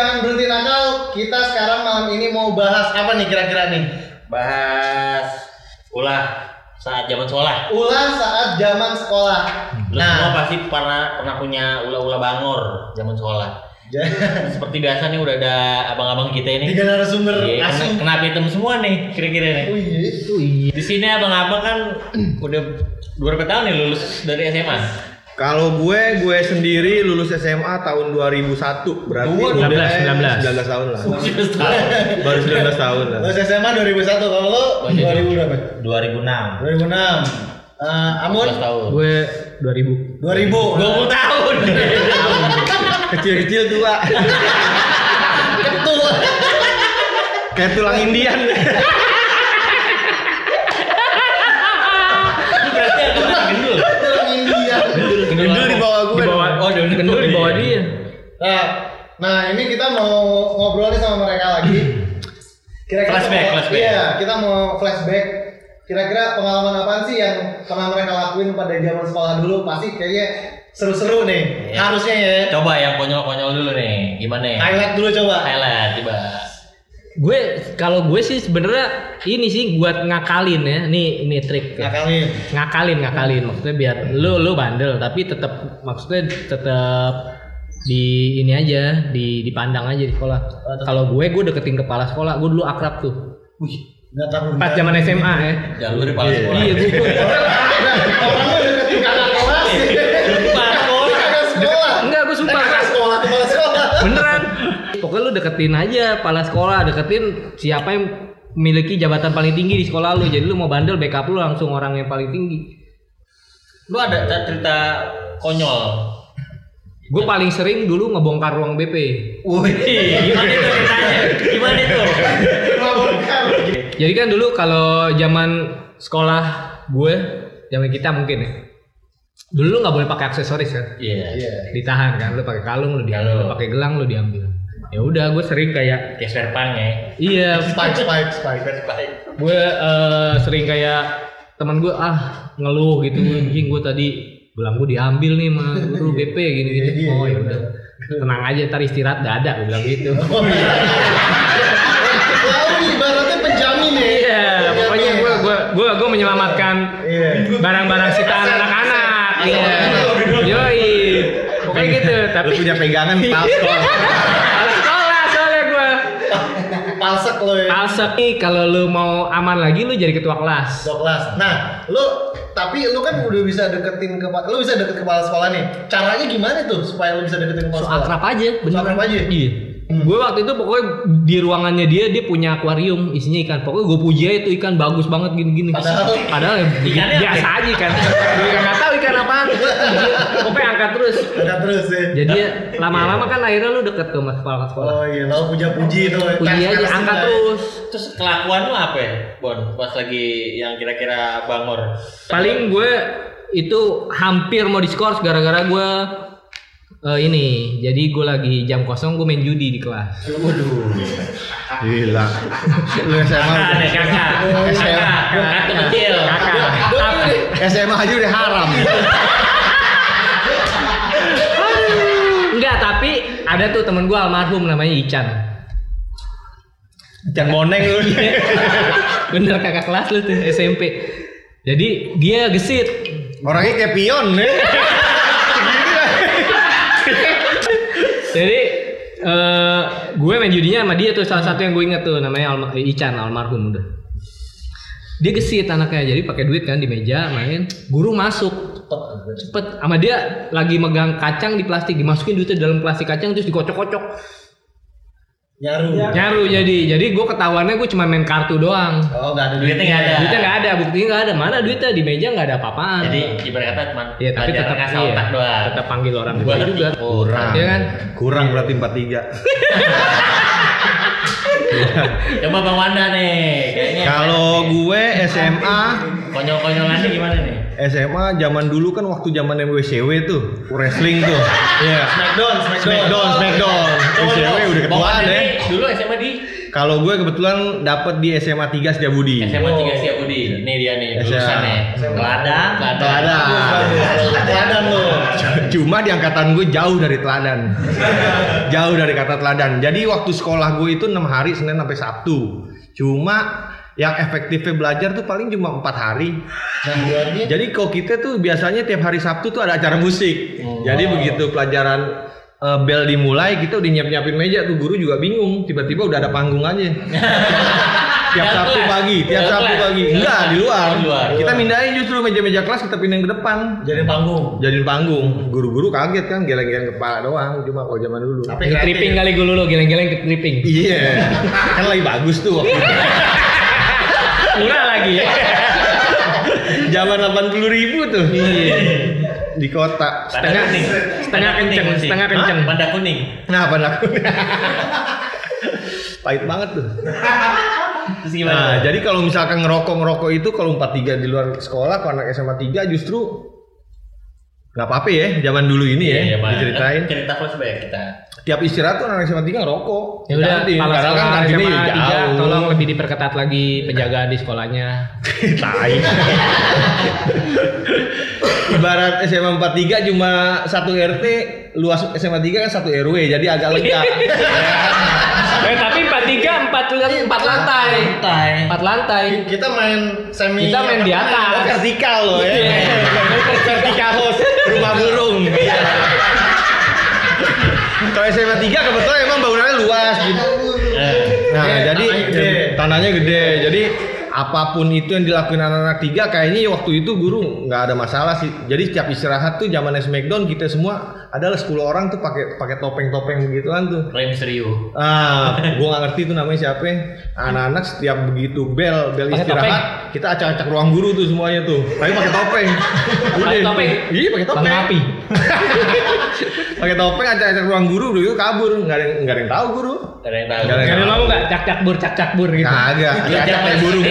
jangan berhenti nakal. Kita sekarang malam ini mau bahas apa nih kira-kira nih? Bahas ulah saat zaman sekolah. Ulah saat zaman sekolah. Lu semua Nah, pasti pernah pernah punya ulah-ulah bangor zaman sekolah. Seperti biasa nih udah ada abang-abang kita ini. tiga narasumber Iya, kena, langsung. kena hitam semua nih kira-kira nih. Oh iya. Di sini abang-abang kan udah berapa tahun nih lulus dari SMA? Kalau gue, gue sendiri lulus SMA tahun 2001 Berarti Dua, udah 19, 19 tahun lah 19 tahun. Baru 19 tahun lah Lulus SMA 2001 kalau lo 2000 berapa? 2006 2006. Eh, Amun 19 tahun. Gue 2000. 2000. 20 tahun. Kecil-kecil tua Ketua. Kayak tulang Indian Nah, nah ini kita mau ngobrol nih sama mereka lagi. Kira-kira Flashback, mau- flashback. Iya, kita mau flashback. Kira-kira pengalaman apa sih yang pernah mereka lakuin pada zaman sekolah dulu? Pasti kayaknya seru-seru nih. Iya. Harusnya ya. Coba yang konyol-konyol dulu nih. Gimana ya? Highlight dulu coba. Highlight coba. Gue kalau gue sih sebenarnya ini sih buat ngakalin ya. Nih ini trik. Ngakalin. Ngakalin, ngakalin. Maksudnya biar lu lu bandel tapi tetap maksudnya tetap di ini aja, di dipandang aja di sekolah. Kalau gue gue deketin kepala sekolah, gue dulu akrab tuh. Wih. Pas zaman SMA ya. Jalur di kepala sekolah. Iya, gue Orang deketin kakak kelas. Kepala sekolah. Kakak sekolah. Enggak, gue sumpah. Kakak sekolah, kepala sekolah. Beneran. Pokoknya lu deketin aja kepala sekolah, deketin siapa yang memiliki jabatan paling tinggi di sekolah lu. Jadi lu mau bandel backup lu langsung orang yang paling tinggi. Lu ada cerita konyol. Gue paling sering dulu ngebongkar ruang BP. Wih, gimana itu ceritanya? Gimana itu? Mabokkan. Jadi kan dulu kalau zaman sekolah gue, zaman kita mungkin ya. Dulu lu nggak boleh pakai aksesoris kan? Iya. Iya. Ditahan kan, lu pakai kalung lu diambil, lu pakai gelang lu diambil. Ya udah, gue sering kayak Kayak serpang ya. iya, Spike, spike, spike. Baik. gue eh, sering kayak teman gue ah ngeluh gitu, anjing gue tadi gelang gue diambil nih sama guru BP gini gini. Iya, Oh iya, ya udah, tenang aja, ntar istirahat gak ada, gue bilang gitu. Oh, iya. Lalu ibaratnya penjamin ya. Iya, pokoknya gue gue gue gue menyelamatkan Iya. barang-barang sitaan anak-anak. Iya. Yoi. Pokoknya gitu, Lu tapi punya pegangan gue. Palsek lo ya. Alsek nih kalau lu mau aman lagi lu jadi ketua kelas. Dok kelas. Nah, lu tapi lu kan udah bisa deketin ke lu bisa deket kepala sekolah nih. Caranya gimana tuh supaya lu bisa deketin kepala So sekolah? akrab aja, bener. akrab aja? Iya. Gue waktu itu pokoknya di ruangannya dia dia punya akuarium isinya ikan. Pokoknya gue puji aja itu ikan bagus banget gini-gini. Padahal- padahal ya Ikannya apa? biasa aja ikan. Gue nggak tahu ikan apaan. Pokoknya angkat terus. Ada terus ya. Jadi ya, lama-lama kan akhirnya lu deket tuh mas kepala sekolah. Oh iya, lalu puja-puji itu. Puji aja, angkat terus. Terus kelakuan lu apa ya, Bon? Pas lagi yang kira-kira bangor. Paling gue itu hampir mau diskors gara-gara gue eh, ini. Jadi gue lagi jam kosong gue main judi di kelas. Gila Lu SMA Kakak nih, kakak. Kakak, kakak kecil. Kakak. SMA aja udah haram Enggak, tapi ada tuh temen gue almarhum namanya Ican. Ikan moneng lu Bener kakak kelas lu tuh SMP. Jadi dia gesit. Orangnya kayak pion ya Jadi eh gue main judinya sama dia tuh salah satu yang gue inget tuh namanya Alma- Ican almarhum udah. Dia gesit anaknya jadi pakai duit kan di meja main. Guru masuk cepet sama dia lagi megang kacang di plastik dimasukin duitnya dalam plastik kacang terus dikocok-kocok nyaru. nyaru jadi jadi gue ketahuannya gue cuma main kartu doang Oh, enggak ada Duitnya nggak ada. duitnya nggak ada buktinya nggak ada mana duitnya di meja nggak ada apa-apaan Jadi ibarat kata cuma Iya tapi tetap ngasah iya, otak doang. tetap panggil orang tua juga Kurang Iya kan? Kurang berarti 43 Coba Bang Wanda nih. Kayaknya Kalau gue SMA konyol-konyolannya gimana nih? SMA zaman dulu kan waktu zaman WCW tuh wrestling tuh Iya Smackdown, Smackdown. Smackdown, Smackdown. WCW udah ketuaan ya. dulu SMA di Kalau gue kebetulan dapat di SMA 3 Setiabudi. SMA 3 Setiabudi. Ini dia nih lulusannya. Teladan, Teladan. Teladan lo. Cuma di angkatan gue jauh dari teladan. jauh dari kata teladan. Jadi waktu sekolah gue itu enam hari Senin sampai Sabtu. Cuma yang efektifnya belajar tuh paling cuma empat hari. Nah, Jadi kok kita tuh biasanya tiap hari Sabtu tuh ada acara musik. Jadi begitu pelajaran eh, bel dimulai kita udah nyiap-nyiapin meja tuh guru juga bingung. Tiba-tiba udah ada panggung aja. tiap Sabtu pagi, tiap Sabtu pagi. Enggak, di luar. Oh, di luar. Kita mindahin justru meja-meja kelas kita pindahin ke depan. jadi panggung. Jadiin panggung. Guru-guru kaget kan geleng-geleng kepala doang cuma kalau zaman dulu. Tapi Ke tripping kali gue dulu geleng-geleng ke tripping. Iya. kan lagi bagus tuh waktu itu. Murah lagi ya. Zaman 80 ribu tuh. Iya. Di kota. Setengah kuning. setengah kuning kenceng, setengah kenceng. Tanda kuning. Nah, apa laku? Pahit banget tuh. Terus gimana? Nah, jadi kalau misalkan ngerokok-ngerokok itu kalau 43 di luar sekolah, kalau anak SMA 3 justru nggak apa-apa ya, zaman dulu ini ya, Iya, Pak. diceritain. Cerita flashback kita. Tiap istirahat tuh anak SMA 3 ngerokok. Ya udah, kalau kan kantinnya SMA ya 3 jauh. tolong lebih diperketat lagi penjagaan di sekolahnya. Tai. Ibarat SMA 43 cuma satu RT, luas SMA 3 kan satu RW, jadi agak lega. Eh tapi 43 empat empat lantai. Lantai. Empat lantai. Kita main semi Kita main di atas. vertikal loh ya. Iya. vertikal house, rumah burung. Kalau SMA 3 kebetulan emang bangunannya luas gitu. Nah, Gede, jadi tanahnya gede. tanahnya gede. Jadi apa pun itu yang dilakuin anak-anak tiga kayaknya waktu itu guru nggak ada masalah sih. Jadi setiap istirahat tuh zaman Smackdown kita semua adalah 10 orang tuh pakai pakai topeng-topeng begituan tuh. Rey Mysterio. Ah, gua nggak ngerti itu namanya siapa. Anak-anak setiap begitu bel bel Pakai istirahat, kita acak-acak ruang guru tuh semuanya tuh. Tapi pakai topeng. Pakai topeng? Iya, pakai topeng. Api. pakai topeng acak-acak ruang guru dulu itu kabur. Nggak ada nggak ada yang tahu guru. Gak ada yang tahu. Nggak ada yang nggak cak cak bur cak cak bur gitu. Kagak, zaman kayak burung.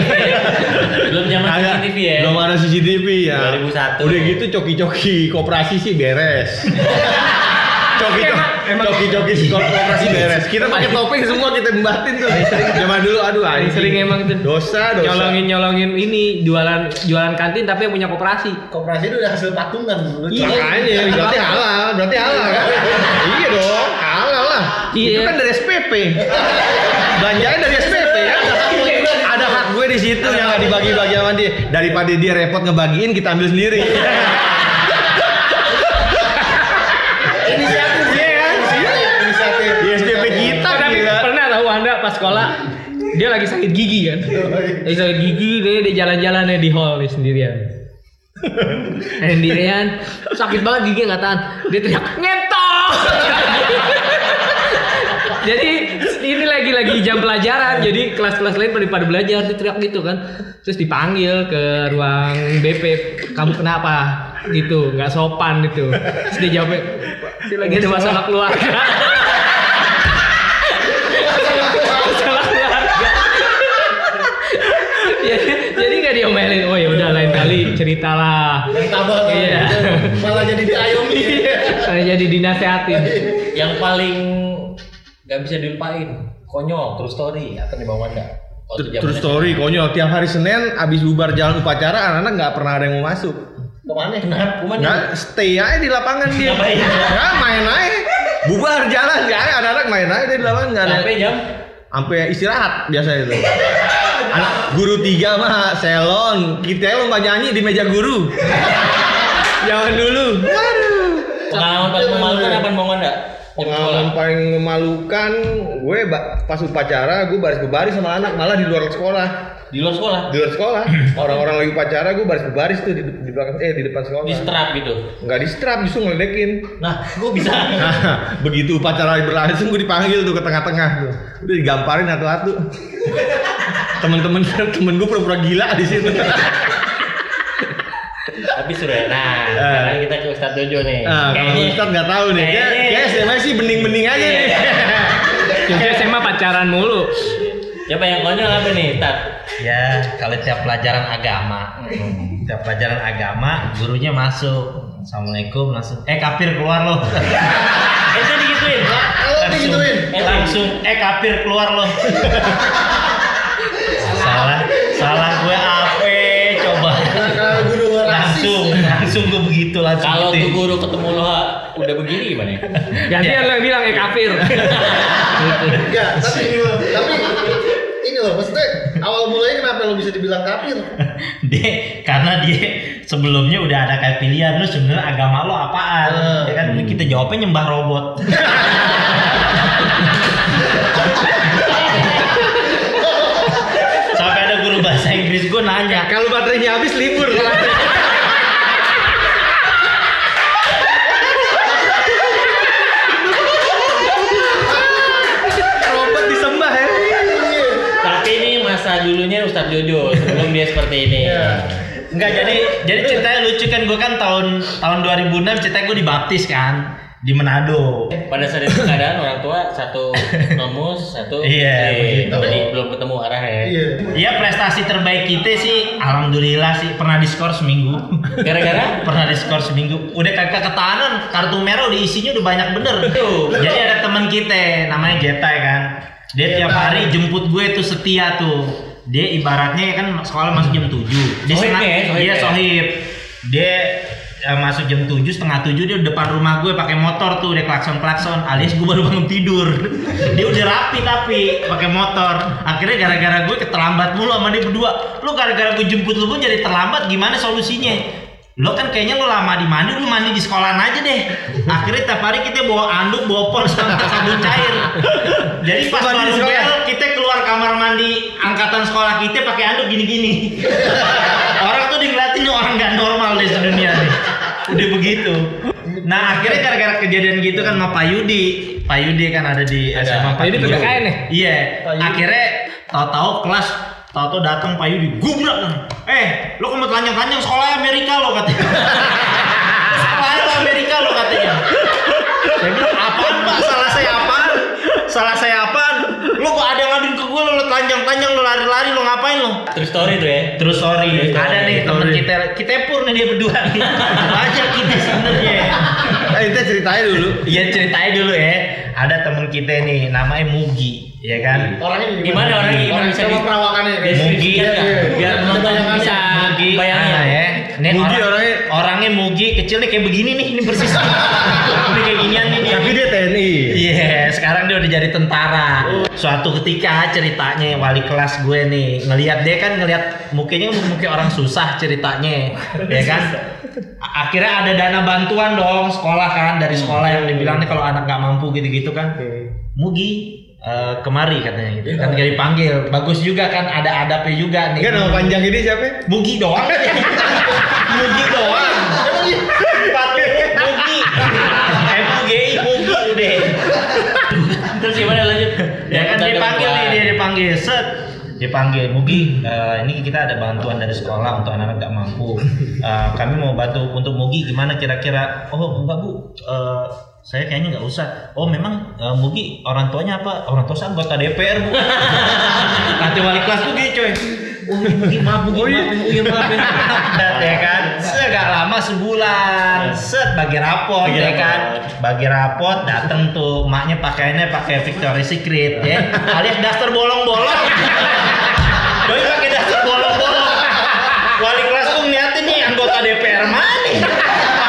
Belum zaman. CCTV ya. Belum ada CCTV ya. 2001. Udah gitu coki-coki koperasi sih beres. coki Emang- emang- coki-coki koperasi beres. Kita pakai topeng semua kita membatin tuh. Zaman dulu aduh Paling sering emang itu. Dosa, dosa. Nyolongin nyolongin ini jualan jualan kantin tapi yang punya koperasi. Koperasi itu udah hasil patungan menurut Iya. Makanya berarti halal, berarti halal kan? iya dong, halal lah. Iya. Itu kan dari SPP. Belanjanya dari SPP kan? Ada hak gue di situ yang nggak dibagi-bagi sama dia. Daripada dia repot ngebagiin, kita ambil sendiri. Inisiatif dia kan? Inisiatif. Di SPP kita tapi gila. pernah tahu anda pas sekolah dia lagi sakit gigi kan? Lagi sakit gigi dia dia jalan-jalan ya di hall dia sendirian. sendirian. Sakit banget gigi nggak tahan. Dia teriak ngentok jadi ini lagi lagi jam pelajaran jadi kelas-kelas lain pada pada belajar dia teriak gitu kan. Terus dipanggil ke ruang BP kamu kenapa? Gitu nggak sopan gitu terus dia jawabnya dia lagi ada masalah keluarga masalah keluarga jadi jadi nggak diomelin oh ya udah lain kali ceritalah Yang tabah kan. Iya. Malah jadi diayomi. Saya jadi dinasehatin Yang paling gak bisa dilupain. Konyol, true story. Apa nih Bang Wanda? Waktu zaman True story, konyol. Tiap hari Senin abis bubar jalan upacara, anak-anak nggak pernah ada yang mau masuk. Ke mana? Kenapa? Kuman Nggak, stay aja di lapangan dia. Ngapain? Ya main aja. Bubar jalan nggak ada anak-anak main aja di lapangan nggak ada. Sampai jam Sampai istirahat biasa itu. Anak guru tiga mah selon, kita lomba nyanyi di meja guru. Jangan dulu. Waduh. pengalaman paling memalukan apa Bang Wanda? Pengalaman paling memalukan, gue pas upacara gue baris berbaris sama anak malah di luar sekolah. Di luar sekolah. Di luar sekolah, orang-orang lagi upacara gue baris berbaris tuh di, di belakang eh di depan sekolah. Di strap gitu. Nggak di strap justru ngeledekin. Nah, gua bisa. Nah, begitu upacara berlangsung gue dipanggil tuh ke tengah-tengah tuh. Udah digamparin satu-satu. Temen-temen temen gue pura-pura gila di situ. Tapi sudah. Nah, sekarang kita ke Ustadz Jojo nih. Nah, kalau Ustadz nggak tahu nih. Kayak kayaknya- kayak SMA sih bening-bening aja nih. Jadi SMA pacaran mulu Siapa yang konyol apa nih, Tat? Ya, kalau tiap pelajaran agama, tiap pelajaran agama, gurunya masuk. Assalamualaikum langsung. Eh kafir keluar loh. Itu digituin. digituin. Eh, langsung eh kafir keluar loh salah salah gue apa coba langsung langsung gue begitu langsung Kalau gitu. tuh guru ketemu lo udah begini gimana ya? Gantian lo yang bilang eh kafir. Enggak, tapi tapi loh maksudnya awal mulanya kenapa lo bisa dibilang kafir? dia karena dia sebelumnya udah ada kayak pilihan lu sebenarnya agama lo apaan Hmm. ya kan kita jawabnya nyembah robot sampai ada guru bahasa Inggris gue nanya Kalau baterainya habis libur. Robot disembah ya. Tapi ini masa dulunya Ustadz Jojo sebelum dia seperti ini. Enggak jadi jadi ceritanya lucu kan gue kan tahun tahun 2006 ceritanya gue dibaptis kan di Manado. Pada saat itu keadaan orang tua satu nomus, satu Iya, begitu. Jadi belum ketemu arah ya. Iya. Iya prestasi terbaik kita sih alhamdulillah sih pernah diskor seminggu. Gara-gara? Pernah diskor seminggu. Udah kagak ketahanan kartu merah udah isinya udah banyak bener. Jadi ada teman kita namanya Jetai kan. Dia tiap hari jemput gue tuh setia tuh dia ibaratnya kan sekolah masuk jam 7 dia Sohib setengah- ya, sohib dia ya? sohib. Dia eh, masuk jam 7 setengah 7 dia udah depan rumah gue pakai motor tuh dia klakson klakson alias gue baru bangun tidur. Dia udah rapi tapi pakai motor. Akhirnya gara-gara gue keterlambat mulu sama dia berdua. Lu gara-gara gue jemput lu pun jadi terlambat gimana solusinya? Lo kan kayaknya lo lama di mandi lu mandi di sekolahan aja deh. Akhirnya tiap hari kita bawa anduk bawa pol sama sabun cair. Jadi pas baru sekolah? bel kita kamar mandi angkatan sekolah kita pakai anduk gini-gini. Orang tuh "Ini orang nggak normal di sedunia nih. Udah begitu. Nah akhirnya gara-gara kejadian gitu kan sama Pak Yudi. Pak Yudi kan ada di Ada. SMA Pak Yudi 47. PPKN ya? iya. Akhirnya tahu-tahu kelas tahu-tahu datang Pak Yudi gubrak. Kan eh lo kamu telanjang-telanjang? Sekolahnya Amerika lo katanya. Sekolahnya lo Amerika lo katanya. Saya bilang apaan pak? Salah saya apaan? Salah saya apaan? Lo kok ada gue lo, lo telanjang-telanjang lo lari-lari lo ngapain lo true story tuh ya. Terus sorry, Terus ada sorry, nih teman sorry. kita, kita pur nih dia berdua nih. Aja kita sebenarnya. Eh, kita ceritain dulu. Iya ceritain dulu ya. Ada temen kita nih, namanya Mugi, ya kan? Orangnya Gimana orangnya? Gimana Orang bisa di- perawakannya Mugi. Iya. Biar Bayangannya. bisa Mugi, bayangin. ah, ya. Nih Mugi orang- orangnya- orangnya Mugi kecil nih kayak begini nih, ini persis. ini kayak ginian nih dia. Tapi dia TNI. Iya, sekarang dia udah jadi tentara. Suatu ketika ceritanya wali kelas gue nih ngelihat dia kan ngelihat mukanya muka orang susah ceritanya, ya kan? Akhirnya ada dana bantuan dong sekolah kan dari sekolah yang dibilang nih kalau anak nggak mampu gitu-gitu kan. Mugi eh, kemari katanya gitu. Kan gak dipanggil. Bagus juga kan ada adabnya juga nih. Kan nama panjang ini siapa? Mugi doang. Mugi doang. Pakai Mugi. M U G I Mugi udah. Terus gimana lanjut? Ya kan Kita dia panggil nih, dia dipanggil set. Dipanggil Mugi, eh, ini kita ada bantuan dari sekolah untuk anak-anak nggak mampu. Eh, kami mau bantu untuk Mugi gimana kira-kira? Oh enggak bu, Eh, saya kayaknya nggak usah. Oh memang eh, Mugi orang tuanya apa? Orang tua saya anggota DPR bu. Nanti wali kelas gitu coy. Oh maaf Mugi maaf, oh iya maaf ya. Kan, segak lama sebulan, set bagi rapot Bagi ya kan? bagi rapot dateng tuh maknya pakaiannya pakai Victoria's Secret ya. Alias daster bolong-bolong. Doi pakai daster bolong-bolong. Wali kelas tuh ngeliatin nih anggota DPR mana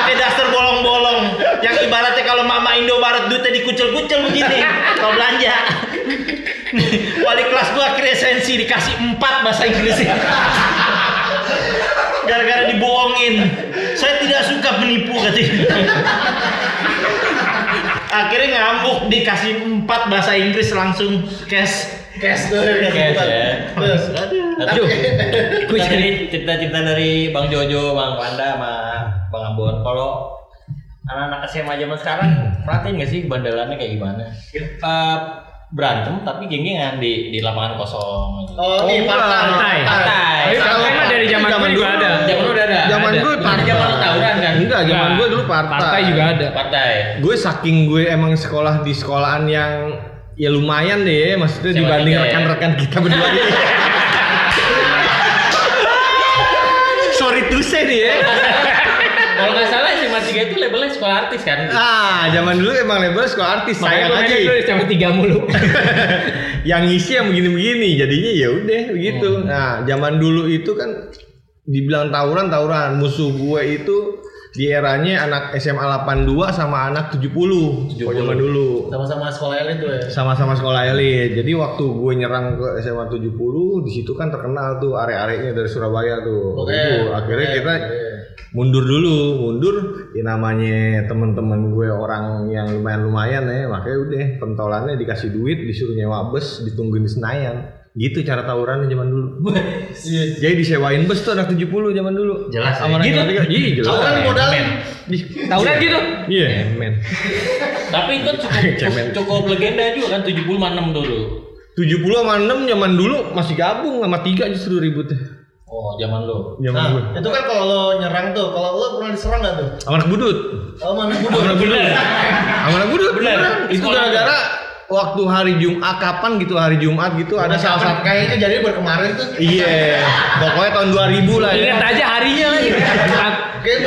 pakai daster bolong-bolong. Yang ibaratnya kalau mama Indomaret duitnya dikucel-kucel begini. Kalau belanja wali kelas gua akhirnya sensi dikasih empat bahasa Inggrisnya gara-gara dibohongin saya tidak suka menipu katanya akhirnya ngamuk dikasih empat bahasa Inggris langsung cash Cash tuh. Cash ya. Terus. Aduh. Kita dari cerita-cerita dari Bang Jojo, Bang Wanda, sama Bang Ambon. Kalau anak-anak SMA zaman sekarang perhatiin nggak sih bandelannya kayak gimana? Eh, berantem tapi geng-gengan di di lapangan kosong. Oh, ini enggak. partai. Partai. Tapi Kalau mah dari zaman zaman gue juga ada. Zaman udah ada. Zaman gue partai. Zaman tawuran kan? Enggak, zaman gue dulu partai. Partai juga ada. Partai. Gue saking gue emang sekolah di sekolahan yang ya lumayan deh, maksudnya dibanding ya? rekan-rekan kita berdua ini. Sorry to say nih ya. Kalau nggak salah SMA 3 Indonesia itu labelnya sekolah artis kan. Ah, zaman dulu emang label sekolah artis Makanya sayang aja. tulis sampai tiga mulu. yang ngisi yang begini-begini jadinya ya udah begitu. Hmm. Nah, zaman dulu itu kan dibilang tawuran tawuran musuh gue itu di eranya anak SMA 82 sama anak 70 kalau zaman dulu Sama-sama sekolah elit tuh ya. sama-sama sekolah elit. Jadi waktu gue nyerang ke SMA 70 di situ kan terkenal tuh are-arenya dari Surabaya tuh. Oke. Itu akhirnya Oke, kita. Mundur dulu, mundur ya namanya teman-teman gue orang yang lumayan-lumayan ya, makanya udah pentolannya dikasih duit, disuruh nyewa bus, ditungguin di Senayan. Gitu cara tawurannya zaman dulu. Jadi disewain bus tuh anak 70 zaman dulu. Jelas, ya. Sama Gitu? anak tiga. Iya, jelas. Tawuran modalin. Tauran gitu. Iya. Men. Tapi itu cukup, Cemen. cukup legenda juga kan 70 sama 6 dulu. 70 sama 6 zaman dulu masih gabung sama 3 justru ributnya. Oh, zaman lo. Zaman Nah, gue. itu kan kalau lo nyerang tuh, kalau lo pernah diserang gak tuh? Sama anak budut. Oh mana Sama anak budut. Sama anak budut. Bener. beneran. Itu Sekolah gara-gara waktu hari Jumat kapan gitu hari Jumat gitu ada salah satu kayaknya jadi baru kemarin tuh. Iya, pokoknya tahun 2000 lah ya. Ingat aja harinya lagi.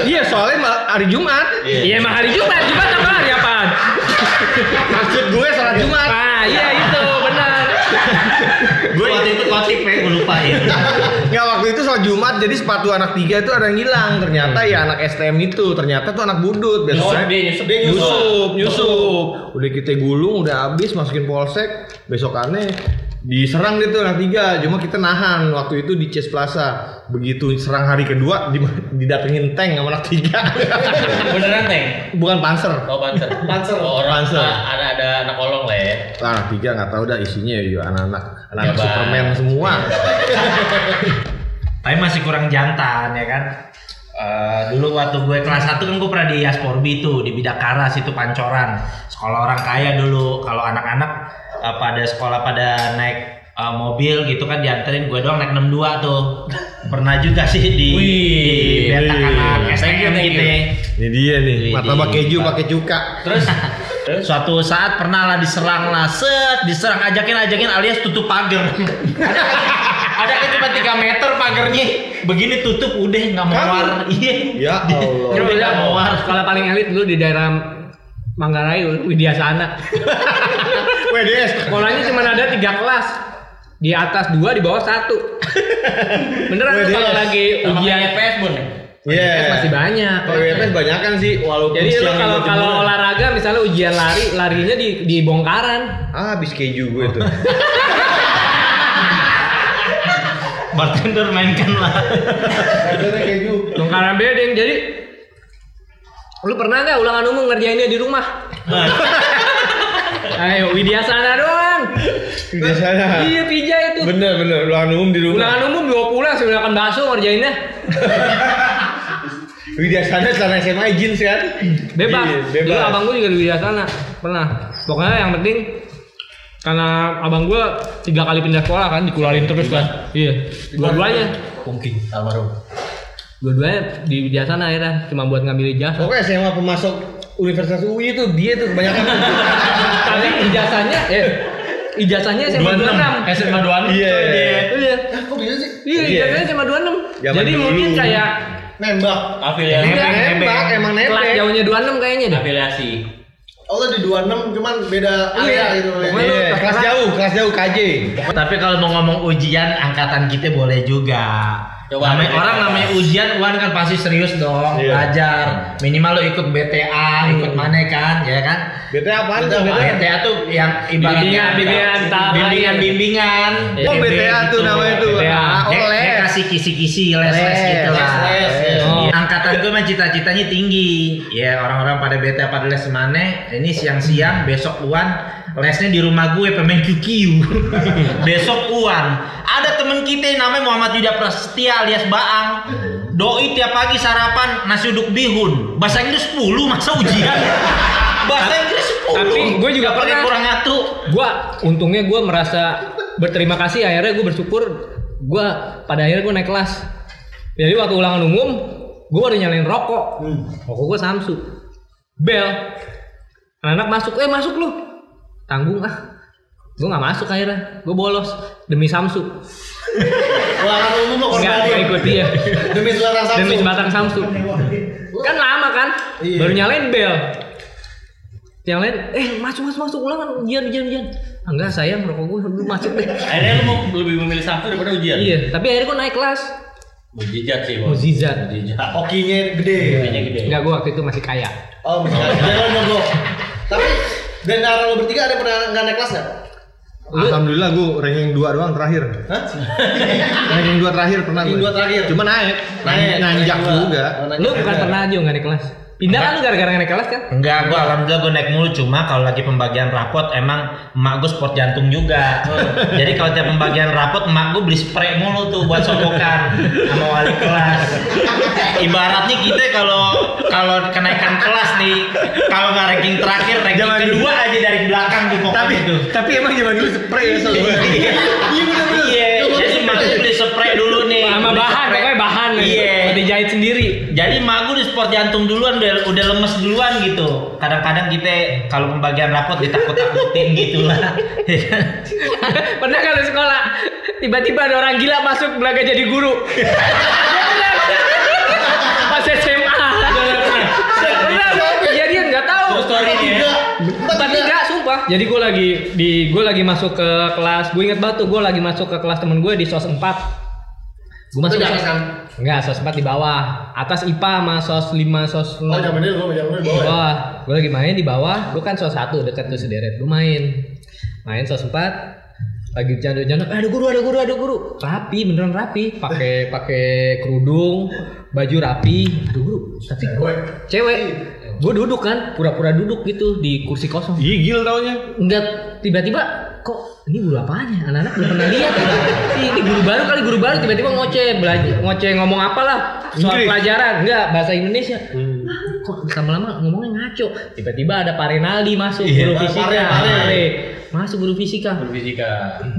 Iya, soalnya hari Jumat. Iya emang hari Jumat, Jumat apa hari apaan? Maksud gue salat Jumat. Ah iya itu benar. Gue waktu itu kotip ya, gue lupa ya. Nggak waktu itu soal Jumat, jadi sepatu anak tiga itu ada yang hilang. Ternyata ya anak STM itu, ternyata tuh anak budut. Oh, dia nyusup. dia nyusup. nyusup, nyusup. Udah kita gulung, udah habis, masukin polsek. Besokannya diserang dia tuh anak tiga. Cuma kita nahan waktu itu di Chess Plaza. Begitu serang hari kedua, di, didatengin tank sama anak tiga. Beneran, Teng? Bukan panser. Oh, panser. Panser. Oh, orang Panser. ah, ada ada anak kolong lah ya. Lah, anak tiga nggak tahu dah isinya ya anak-anak anak. Superman semua. Tapi masih kurang jantan ya kan. Eh, dulu waktu gue kelas 1 kan gue pernah di Asporbi tuh di Bidakara situ Pancoran. Sekolah orang kaya dulu. Kalau anak-anak eh, pada sekolah pada naik eh, mobil gitu kan dianterin gue doang naik 62 tuh. Pernah juga sih di Wih, di STM thank gitu. Ini dia nih, Wih, martabak di- keju pakai cuka. Terus Suatu saat pernah lah diserang lah, set, diserang ajakin ajakin alias tutup pagar. Ada kan cuma 3 meter pagarnya, begini tutup udah nggak mau war. Iya. Ya Allah. Udah nggak mau war. Sekolah paling elit dulu di daerah Manggarai Widya Sana. WDS. Sekolahnya cuma ada tiga kelas. Di atas dua, di bawah satu. Beneran kalau lagi ujian kayak PS Bun ya? Iya. masih banyak. Kalau WDS banyak kan sih, walaupun Jadi lu siang kalau itu kalau olahraga misalnya ujian lari, larinya di di bongkaran. ah, habis keju gue tuh. Bartender mainkan lah. Ada keju. Bongkaran bedeng. Jadi lu pernah nggak ulangan umum ngerjainnya di rumah? Ayo Widya Sana doang. Biasanya. Iya pija itu. Bener bener, ulangan umum di rumah. Ulangan umum dua pulang sih makan bakso ngerjainnya. Biasanya sana SMA jeans kan? Bebas. Iya, Dulu bebas. abang gue juga di Widya Sana. Pernah. Pokoknya yang penting karena abang gue tiga kali pindah sekolah kan dikeluarin terus kan. Iya. Dua-duanya. Mungkin almarhum. Dua-duanya di Widya Sana akhirnya cuma buat ngambil ijazah. Pokoknya SMA pemasok Universitas UI itu dia tuh kebanyakan. Tapi ijazahnya eh ijazahnya SMA 26. SMA 26. Iya. Iya. Kok bisa sih? Iya, Iya. ijazahnya SMA 26. Zaman Jadi dulu. mungkin kayak Nembak. Afiliasi. Nembak, emang kelas nembak. jauhnya 26 kayaknya deh. Afiliasi. Oh lo di 26 cuman beda area gitu. Pokoknya lu Iya, kelas jauh, kelas jauh KJ. Tapi kalau mau ngomong ujian angkatan kita boleh juga. Coba namanya, ada. orang namanya ujian Wan kan pasti serius dong Iya. belajar minimal lo ikut BTA ikut mana kan ya kan BT apaan tuh? BTA tuh yang ibaratnya Bimbingan, bimbingan, bimbingan Oh, BTA tuh namanya tuh. BTA. Ah, Dia, oh, kasih kisi-kisi les-les Les, gitu lah. les, les, Iya. oh. Angkatan gue mah cita-citanya tinggi. Ya orang-orang pada BTA pada les mana? Ini siang-siang besok Uan lesnya di rumah gue pemain QQ. besok Uan. Ada temen kita yang namanya Muhammad Yuda Prasetya alias Baang. Doi tiap pagi sarapan nasi uduk bihun. Bahasa Inggris 10 masa ujian. Bahasa Inggris 10. Tapi gue juga pakai pernah. kurang ngatu. Gua untungnya gue merasa berterima kasih akhirnya gue bersyukur gue pada akhirnya gue naik kelas. Jadi waktu ulangan umum gue baru nyalain rokok. Rokok gue Samsu. Bel. Anak masuk, eh masuk lu. Tanggung ah. Gue nggak masuk akhirnya. Gue bolos demi Samsu. Ulangan umum lo Enggak, korbanin. enggak ikut dia. Demi sebatang Samsung. Demi sebatang Samsu. Kan lama kan? Iya. baru nyalain bel. Yang lain, eh masuk masuk masuk ulangan ujian ujian ujian. Ah, enggak sayang rokok gue lu masuk deh. Akhirnya lu mau lebih memilih sabtu daripada ujian. iya, tapi akhirnya gue naik kelas. Mujizat sih, Bos. Mukjizat. Mujizat. Hokinya gede. Kayaknya gede. Enggak gue waktu itu masih kaya. Oh, misalnya jalan nyogok. Tapi dan antara lo bertiga ada pernah nggak naik kelas nggak? Lu- Alhamdulillah gue ranking 2 doang terakhir. Hah? ranking 2 terakhir pernah Ranking gue. dua terakhir. Cuma naik. Naik, Nanjak juga. Oh, naik Lu bukan pernah aja nggak naik kelas. Pindah kan lu gara-gara naik kelas kan? Enggak, gua alhamdulillah gua naik mulu cuma kalau lagi pembagian rapot emang emak gua sport jantung juga. Jadi kalau tiap pembagian rapot emak gua beli spray mulu tuh buat sogokan sama wali kelas. Ibaratnya kita kalau kalau kenaikan kelas nih, kalau nggak ranking terakhir, ranking Jangan kedua aja dari belakang tuh pokoknya Tapi tuh. tapi emang zaman dulu spray ya soalnya. Iya, bener-bener. Iya, jadi emak gua beli spray dulu nih. Sama bahan, pokoknya bahan. Iya. Dijahit sendiri. Jadi emak gue di sport jantung duluan udah, udah lemes duluan gitu. Kadang-kadang kita kalau pembagian rapot ditakut-takutin gitu lah. Pernah kalau di sekolah tiba-tiba ada orang gila masuk belaga jadi guru. Pas SMA. Kejadian nggak tahu. Empat tiga, sumpah. Jadi gue lagi di gue lagi masuk ke kelas. Gue inget banget tuh gue lagi masuk ke kelas temen gue di sos 4 Gue masuk di atas sos kan? Enggak, sos 4 di bawah. Atas IPA sama sos 5 sos 6. Oh, zaman dulu gua zaman dulu di bawah. ya? Wah, gue lagi main di bawah. Gue kan sos satu dekat tuh sederet. Gue main, main sos empat. Lagi janduk-janduk, ada guru, ada guru, ada guru. Rapi, beneran rapi. Pakai pakai kerudung, baju rapi. Ada guru. Tapi cewek. Gue duduk kan, pura-pura duduk gitu di kursi kosong. Gigil taunya. Enggak, tiba-tiba kok ini guru apanya? Anak-anak belum pernah lihat. Ih, ini guru baru kali guru baru tiba-tiba ngoceh, belajar ngoceh ngomong apalah soal Inggris. pelajaran, enggak bahasa Indonesia. Ah, kok lama-lama ngomongnya ngaco. Tiba-tiba ada Pak Renaldi masuk guru Pak fisika. Pare, Pare. Pare. Masuk guru fisika. Berfisika.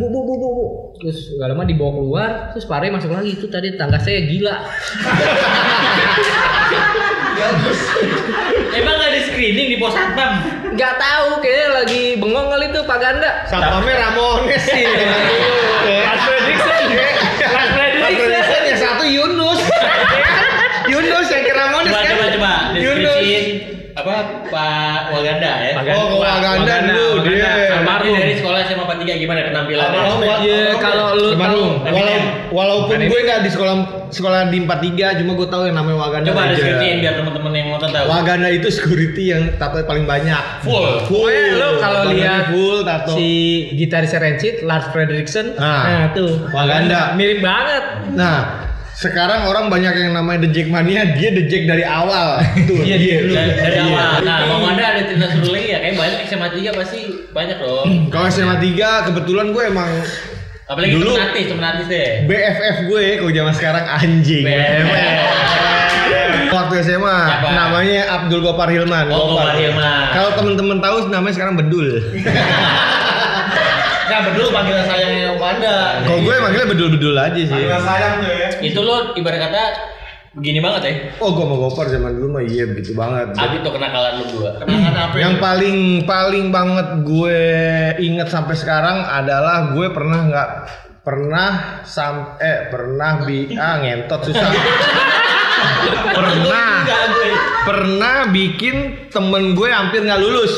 Bu, bu, bu, bu, bu. Terus gak lama dibawa keluar, terus Pare masuk lagi itu tadi tangga saya gila. Emang gak di screening di pos satpam? Gak tahu kayaknya lagi bengong kali tuh Pak Ganda. Satpamnya Ramones sih. Last prediction. Last prediction. yang satu Yunus. Yunus yang kira Ramones Coba kan. coba coba Yunus. Apa Pak Waganda ya? Waganda. Oh, ke Waganda dulu dia. Almarhum dari sekolah SMA 3 gimana penampilannya? Almarhum ya? Iya, kalau lu tahu. Walau, walaupun gue nggak di sekolah sekolah di 43 cuma gue tahu yang namanya Waganda. Coba deskripsiin biar teman-teman yang nonton tahu. Waganda itu security yang tato paling banyak. Full. Pokoknya lu kalau lihat full tato. si gitaris Rancid, Lars Frederiksen, Ah. nah tuh Waganda. mirip banget. Nah, sekarang orang banyak yang namanya The Jack Mania, dia The Jack dari awal. Tuh, Iya, dia dari, dari Iya. awal. Nah, Bang Wanda ada cerita seru lagi ya? Kayak banyak SMA 3 pasti banyak dong. Kalau SMA 3 kebetulan gue emang Apalagi Dulu- temen artis, temen artis deh. BFF gue kalau zaman sekarang anjing. Waktu SMA Siapa? namanya Abdul Gopar Hilman. Oh, Gopar Hilman. Kalau temen-temen tahu namanya sekarang Bedul. Nah, berdua panggilan sayangnya Wanda. Kalau gue manggilnya Bedul-Bedul aja sih. sayang tuh ya. Itu lo ibarat kata begini banget ya. Oh, gue sama Gopar zaman dulu mah iya begitu banget. Abi tuh kenakalan lu berdua. Kenangan apa? Yang paling paling banget gue inget sampai sekarang adalah gue pernah nggak pernah sam eh pernah bi ah ngentot susah pernah pernah bikin temen gue hampir nggak lulus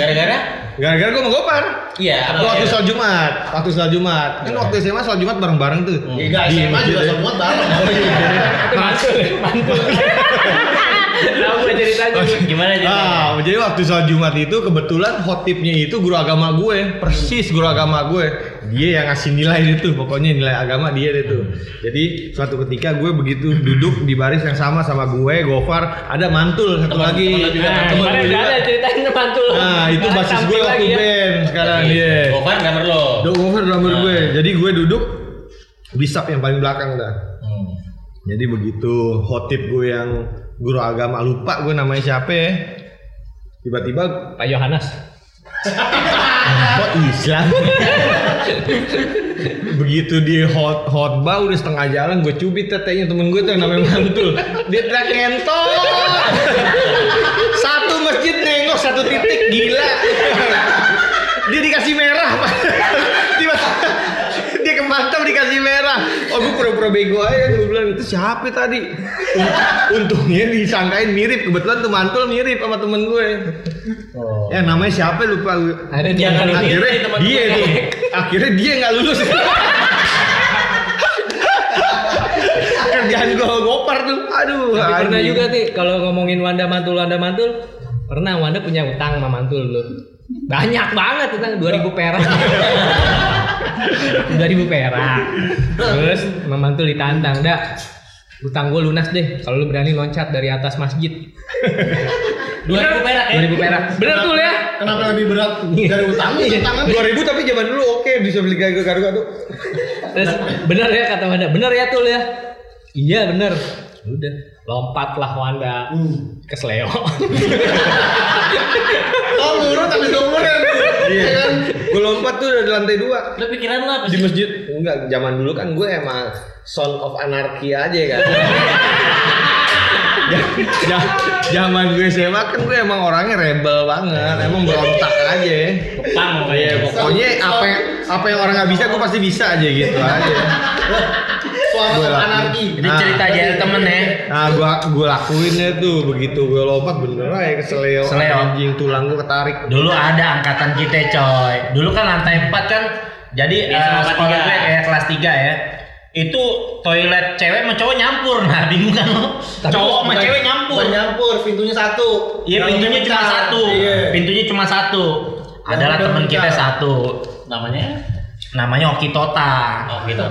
Gara-gara? Gara-gara gue mau gopar Iya, waktu ya? sholat Jumat waktu sholat Jumat kan waktu SMA sholat Jumat bareng-bareng tuh Enggak, Di SMA juga ya. semua bareng. Mantul, mantul. Tahu gue ceritanya. Gimana jadi? Ah, jadi waktu sholat Jumat itu kebetulan khotibnya itu guru agama gue, persis guru agama gue. Dia yang ngasih nilai itu, pokoknya nilai agama dia itu. Jadi suatu ketika gue begitu duduk di baris yang sama sama gue, Gofar, ada mantul satu Teman- lagi. teman juga, Nah, udah juga. ada ceritain mantul. Nah, itu Malah basis gue waktu ya. band sekarang dia. Gofar gambar lo. Do Gofar drummer Nah. gue. Jadi gue duduk bisap yang paling belakang dah. Hmm. Jadi begitu khotib gue yang guru agama lupa gue namanya siapa ya. Tiba-tiba Pak Yohanes. Kok Islam? Begitu dia hot hotbah udah setengah jalan gue cubit tetenya temen gue tuh yang namanya mantul. Dia teriak ngentot. Satu masjid nengok satu titik gila. Dia dikasih merah. Tiba dia kemantap dikasih merah. Oh gue pura-pura bego aja gue bilang itu siapa tadi? Un- Untungnya disangkain mirip kebetulan tuh mantul mirip sama temen gue. Oh. Ya namanya siapa lupa gue. Ada dia. Akhirnya dia tuh. Akhirnya dia nggak lulus. Kerjaan gue gopar tuh. Aduh. Tapi pernah juga sih kalau ngomongin Wanda Mantul Wanda Mantul pernah Wanda punya utang sama Mantul dulu. Banyak banget utang 2000 perak. 2000 perak. Terus sama Mantul ditantang, "Dak, utang gue lunas deh kalau lu berani loncat dari atas masjid." 2000 perak ya? 2000 perak. Bener tuh ya? Kenapa lebih berat dari utangnya? Tangan 2000 tapi zaman dulu oke bisa beli garu. Terus bener ya kata Wanda, bener ya tuh ya. Iya bener. Udah, lompatlah Wanda ke Sleo. Oh ngurut tapi ngurut kan? Iya kan? Gue lompat tuh dari lantai dua Lu pikiran apa di masjid. Enggak, zaman dulu kan gue emang son of anarchy aja kan. Zaman gue SMA kan gue emang orangnya rebel banget, emang berontak aja. Pang Iya, pokoknya apa yang, apa yang orang nggak bisa gue pasti bisa aja gitu aja. Suara lakuin. anarki. Ini cerita aja temen ya. Nah, gua gua lakuin deh tuh begitu gue lompat bener aja keseleo, Keseleo. anjing tulang gua ketarik. Dulu ada angkatan kita coy. Dulu kan lantai 4 kan jadi Di eh, SMA sekolah tiga. gue kayak kelas 3 ya. Itu toilet cewek sama cowok nyampur. Nah, bingung kan lo? Cowok sama cewek nyampur. bukan nyampur, pintunya satu. Iya, pintunya cuma satu. Iya. Pintunya cuma satu. Adalah teman kita satu. Namanya? Namanya Oki Tota. Oh gitu.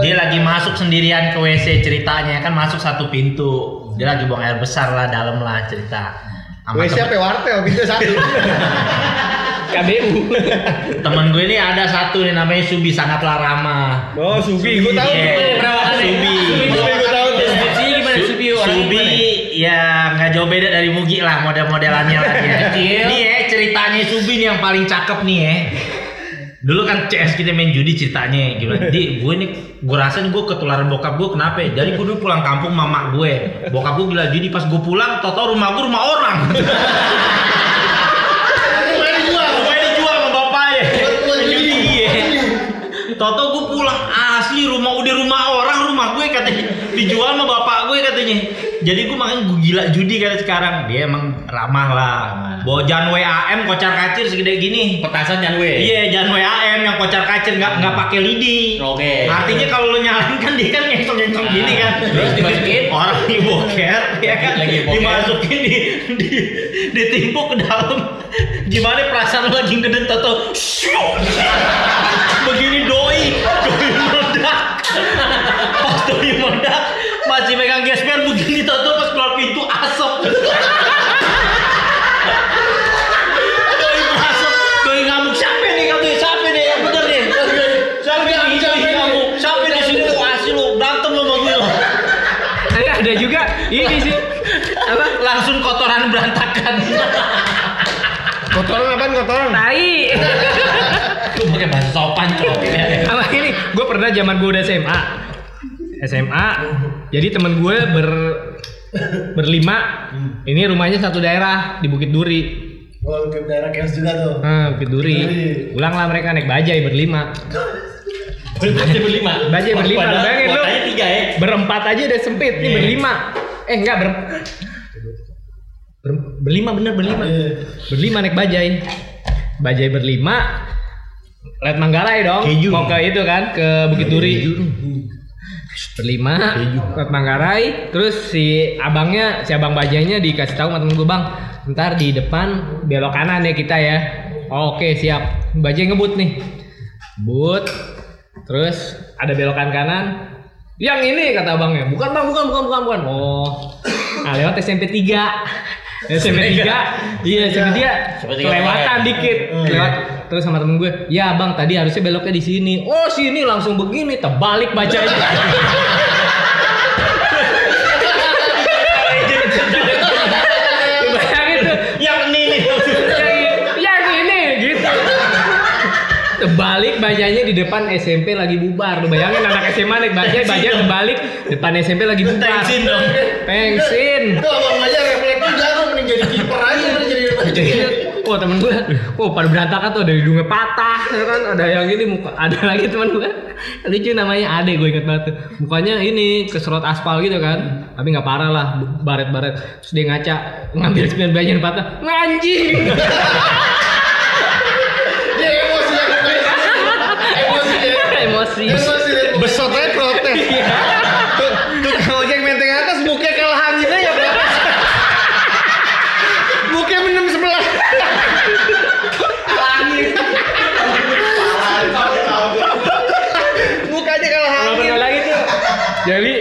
Dia lagi masuk sendirian ke WC ceritanya kan masuk satu pintu. Dia lagi buang air besar lah dalam lah cerita. Sama Gue temen- siapa wartel pintu satu. KBU. temen gue ini ada satu nih namanya Subi sangatlah ramah. Oh, Subi, gue tahu. Iya. tuh. Perawakan ya? Subi. Subi gue tahu. Deskripsinya gimana Subi? Orangnya Subi ya? ya nggak jauh beda dari Mugi lah model-modelannya lah dia. Nih ya ceritanya Subi nih yang paling cakep nih ya. Dulu kan CS kita main judi ceritanya gimana? Di gue nih gue rasa nih gue ketularan bokap gue kenapa? ya? Jadi gue dulu pulang kampung mama gue. Bokap gue gila judi pas gue pulang, toto rumah gue rumah orang. Rumahnya dijual. Dijual sama bapaknya. Iya. Toto gue pulang asli rumah udah rumah orang rumah gue katanya dijual sama bapak gue katanya. Jadi gue makan gue gila judi kan sekarang. Dia emang ramah lah. Bojan WAM kocar kacir segede gini. Petasan jangan we. Iya, jangan WAM yang kocar kacir nggak nggak pakai lidi. Oke. Artinya kalau lo nyalain kan dia kan ngencong-ngencong gini kan. Terus dimasukin? orang di boker ya kan Lagi boker. dimasukin di di ditimpuk ke dalam. Gimana perasaan lo lagi ngeden toto? Begini doi, doi meledak. Pas doi meledak masih megang gesper begini toto pas keluar pintu asap. Doi berasap, doi ngamuk siapa nih katanya siapa nih yang bener nih? Siapa nih siapa nih ngamuk? Siapa nih sini lu asli lu berantem lu sama gue lu. ada ada juga ini sih apa Langsung kotoran berantakan. Kotoran apaan kotoran? tai Lu pakai bahasa sopan cok. apa ini gue pernah zaman gue udah SMA SMA jadi temen gue ber berlima. Ini rumahnya satu daerah di Bukit Duri. Oh, ke daerah chaos juga tuh. nah, Bukit Duri. Pulang lah mereka naik bajai berlima. Bajai berlima. Bajai berlima, Padahal bayangin lu. tiga ya. berempat aja udah sempit. Nih Iya. berlima. Eh enggak ber, ber- berlima bener berlima. Iya. berlima naik bajai. Bajai berlima. Lihat Manggarai dong. Keju. mau ke itu kan ke Bukit Duri berlima lihat Manggarai. Terus si abangnya si abang bajainya dikasih tahu sama temen gue bang ntar di depan belok kanan ya kita ya. Oh, oke siap. Bajai ngebut nih. But terus ada belokan kanan. Yang ini kata abangnya. Bukan bang bukan bukan bukan bukan. Oh. Nah lewat SMP 3 SMP 3 iya SMP 3 SMP tiga. Kelewatan dikit. Lewat terus sama temen gue ya bang tadi harusnya beloknya di sini. Oh sini langsung begini terbalik bacanya bayangin tuh Yang ini nih. yang ini gitu. Terbalik bajanya di depan SMP lagi bubar. Lu bayangin anak SMA naik bajai bajai terbalik depan SMP lagi bubar. Tensin dong. pengsin Itu abang aja refleks juga tuh mending jadi kiper aja jadi Jadi, Wah temen gue, wah pada berantakan tuh ada hidungnya patah, ya kan? Ada yang ini muka, ada lagi temen gue, lucu namanya Ade gue inget banget tuh. Mukanya ini keserot aspal gitu kan, tapi nggak parah lah, baret-baret. Terus dia ngaca, ngambil sembilan yang patah, anjing. Emosi emosi. Emosi. Emosi ya. Besot aja protes. Tuh, tukang ojek menteng atas mukanya kalah anginnya ya protes. mukanya menem sebelah. Mukanya kalah Kalau angin. pernah lagi tuh. Jadi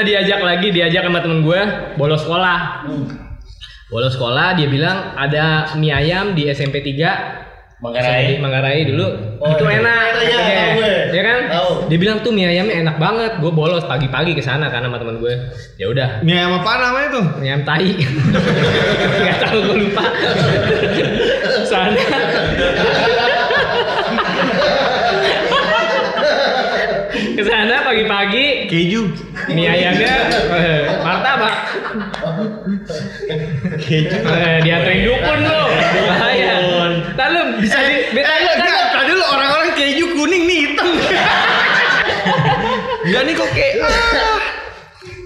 pernah diajak lagi, diajak sama temen gue bolos sekolah. Bolos sekolah, dia bilang ada mie ayam di SMP 3 Manggarai. Manggarai dulu. Oh, itu iya. enak. Iya, tahu gue. Ya kan? Tahu. Dia bilang tuh mie ayamnya enak banget. Gue bolos pagi-pagi ke sana kan sama temen gue. Ya udah, Mie ayam apa namanya tuh? mie ayam tai. Gak tahu gue lupa. sana. ke sana pagi-pagi Keju. Mie ayamnya eh, martabak. Eh, dianterin dukun lu. Bahaya Ntar lu bisa di Eh, beta eh, enggak, tadi dulu orang-orang keju kuning nih hitam. Enggak nih kok kayak ah.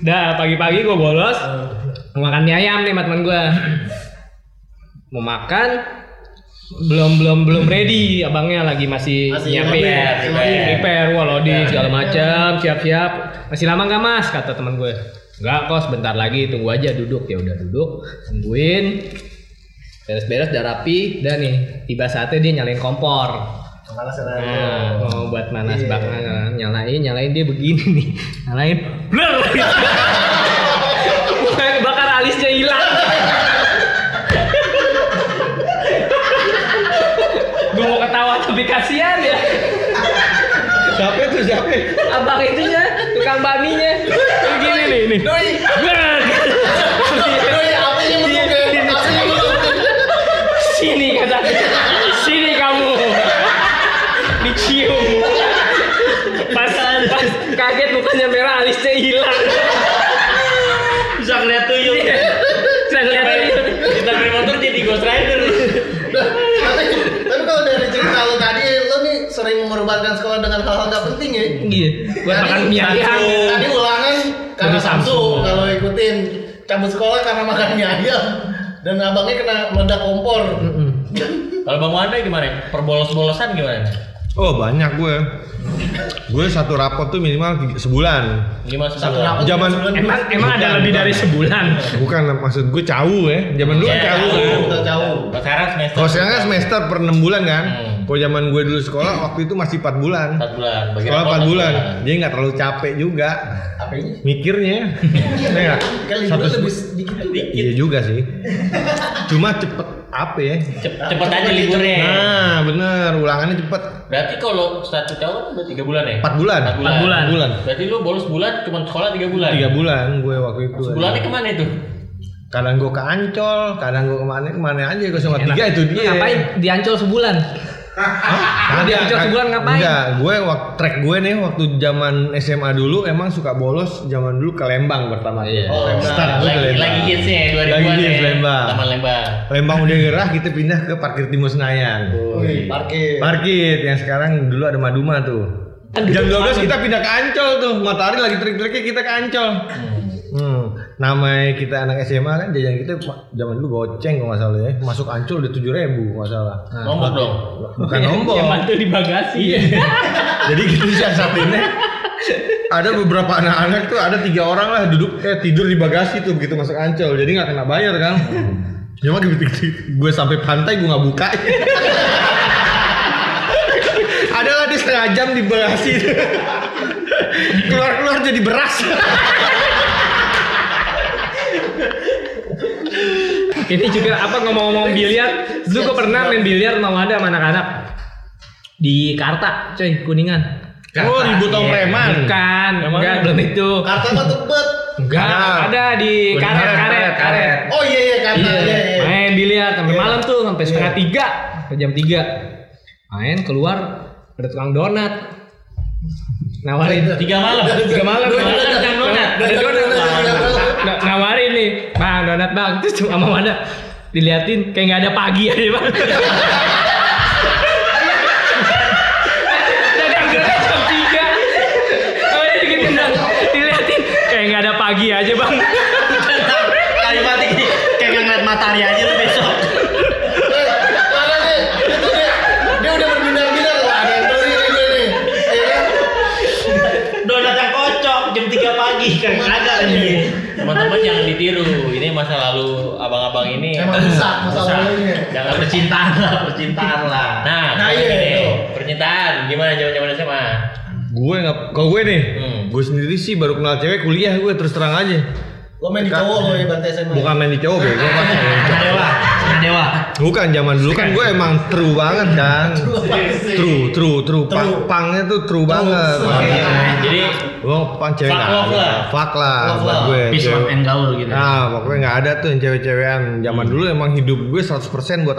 dah pagi-pagi gue bolos. Mau makan mie ayam nih temen gue mau makan belum belum belum ready. Abangnya lagi masih, Masih nyiapin. prepare, prepare. prepare segala macam siap-siap. Masih lama nggak mas? Kata teman gue. Nggak kok sebentar lagi. Tunggu aja duduk. Ya udah duduk tungguin. Beres-beres udah rapi. Dan nih tiba saatnya dia nyalain kompor. Ya. Nah, mau buat manas bakal nyalain, nyalain dia begini nih. Nyalain. Blur. Bakar alisnya hilang. Gue mau ketawa tapi kasihan ya. Siapa itu siapa? Abang itunya, tukang bakminya. Begini nih, nih. Doi, doi, apa yang Sini kata. Sini kamu. Dicium. Pas, pas kaget mukanya merah alisnya hilang. Bisa ngeliat tuyul. Lihat tadi. Kita naik motor jadi Ghost Rider. tapi tapi kalau dari cerita lo tadi lo nih sering mengorbankan sekolah dengan hal-hal nggak penting ya Iya. Buat makan mie ayam. tadi ulangan karena Samsung. Samsung kalau ikutin cabut sekolah karena makan mie ayam dan abangnya kena meledak kompor. Kalau Bang Wanda gimana? Perbolos-bolosan gimana? Oh banyak gue. Gue satu rapot tuh minimal sebulan. Gimana satu rapot Zaman- sebulan Emang emang ada lebih dari sebulan. Bukan maksud gue cawu ya. Zaman dulu kan Iya, cawu cawu. kan. Sekarang semester. Kalau sekarang kan semester per 6 bulan kan. Hmm. Kalau zaman gue dulu sekolah waktu itu masih 4 bulan. 4 bulan. Bagi Sekolah rapot 4 bulan. sebulan. Dia nggak terlalu capek juga apa ini mikirnya. Iya nggak? kan Satu lebih sedikit juga Iya juga sih. Cuma cepet apa ya? Cep- cepet aja liburnya. Nah bener ulangannya cepet. Berarti kalau satu tahun udah 3 bulan ya? 4 bulan. Empat bulan. Empat bulan. bulan. Berarti lu bolos bulan cuma sekolah 3 bulan. 3 bulan gue waktu itu. Sebulannya ke mana itu? Kadang gue ke Ancol, kadang gue ke mana ke mana aja gue sama tiga itu dia. Ngapain diancol sebulan? Hah? Di Ancol sebulan ngapain? Enggak, gue waktu track gue nih waktu zaman SMA dulu emang suka bolos zaman dulu ke Lembang pertama. Iya. Oh, Lembang. Start gue ke lagi Lembang. lagi hitsnya ya 2000-an Lagi hits ya. Lembang. Taman Lembang. Lembang udah gerah kita pindah ke parkir Timur Senayan. Wih, parkir Parkir yang sekarang dulu ada Maduma tuh. Jam 12 kita pindah ke Ancol tuh. Matahari lagi terik-teriknya kita ke Ancol. Hmm. Namanya kita anak SMA kan jajan kita zaman dulu goceng kalau nggak salah ya. Masuk Ancol udah tujuh ribu nggak salah. Nombok dong. Bukan nombor. Yang mantul di bagasi. Jadi gitu siasatinnya. Ada beberapa anak-anak tuh ada tiga orang lah duduk eh tidur di bagasi tuh begitu masuk Ancol. Jadi nggak kena bayar kan. Cuma gitu, gue sampai pantai gue nggak buka. Adalah di setengah jam di bagasi. Keluar-keluar jadi beras. Ini juga apa ngomong-ngomong biliar, dulu gue pernah main biliar mau ada sama anak-anak di Karta, coy, Kuningan. Oh ribut tong preman. Bukan, enggak belum itu. Karta mah tebet Enggak, Ada. ada di karet, karet, karet, karet. oh iya iya karta Iya, iya iya main biliar sampai malam tuh sampai setengah tiga, sampai jam tiga. Main keluar ada tukang donat. Nawarin Tiga malam. tiga malam donat, jam donat. ada donat. Donat, jam donat. Na- nawarin nih, bang donat bang, terus cuma sama ada diliatin kayak nggak ada pagi aja bang. Tiga. Diliatin kayak nggak ada pagi aja bang. Kalimat ini kayak nggak ngeliat matahari aja lu besok. Mana nih? Itu dia, dia udah berbinar-binar loh. Ada yang beli ini nih. Iya kan? Donat yang kocok jam 3 pagi kan kagak nih. Teman-teman jangan ditiru. Ini masa lalu abang-abang ini. Emang rusak masa Rusak. lalunya. Jangan Percintaan lah, percintaan lah. Nah, Nah, iya, ini itu. percintaan gimana zaman-zaman SMA? Gue nggak, kalau gue nih, Hmm. gue sendiri sih baru kenal cewek kuliah gue terus terang aja. Lo main di cowok lo ya bantai SMA. Bukan main di cowok bego kan. Setengah dewa, setengah dewa. Bukan zaman dulu kan gue emang true banget kan. True, true, true. Pang, True. pangnya tuh true banget. Jadi Gue pang cewek lah. Fuck lah Love buat lah. gue. Peace love and gaul gitu. Nah, pokoknya nggak ada tuh yang cewek-cewekan. Zaman dulu emang hidup gue 100% buat.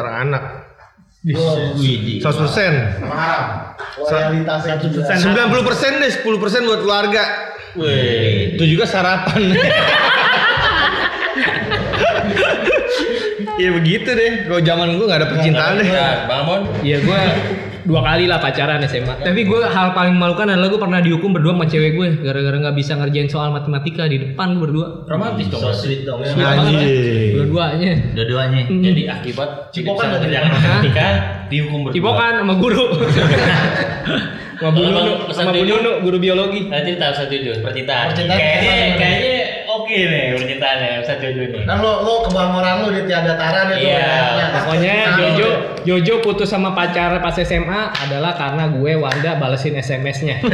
Wih, 100%. Haram. Loyalitasnya juga. 90% deh, 10% buat keluarga. Wih. Itu juga sarapan. ya begitu deh. Kalau zaman gue nggak ada percintaan deh. Nah, Bang Iya gue dua kali lah pacaran SMA. Tapi gue hal paling memalukan adalah gue pernah dihukum berdua sama cewek gue gara-gara nggak bisa ngerjain soal matematika di depan gue berdua. romantis dong. So sweet dong. Anjing. Dua-duanya. Dua-duanya. Jadi akibat Cipokan tidak bisa tadi. mengerjakan matematika dihukum berdua. Cipokan sama guru. sama Bu Nunu, pesan sama Bu Tuju? Nunu, guru biologi. Nanti tahu satu jujur percintaan. Percintaan Kayaknya kayaknya oke nih percintaannya satu jujur nih. Kan lo lo kebangoran lo di tiada tara deh tuh. Iya. ya. Pokoknya Nah, Jojo Jojo putus sama pacar pas SMA adalah karena gue Wanda balesin SMS-nya.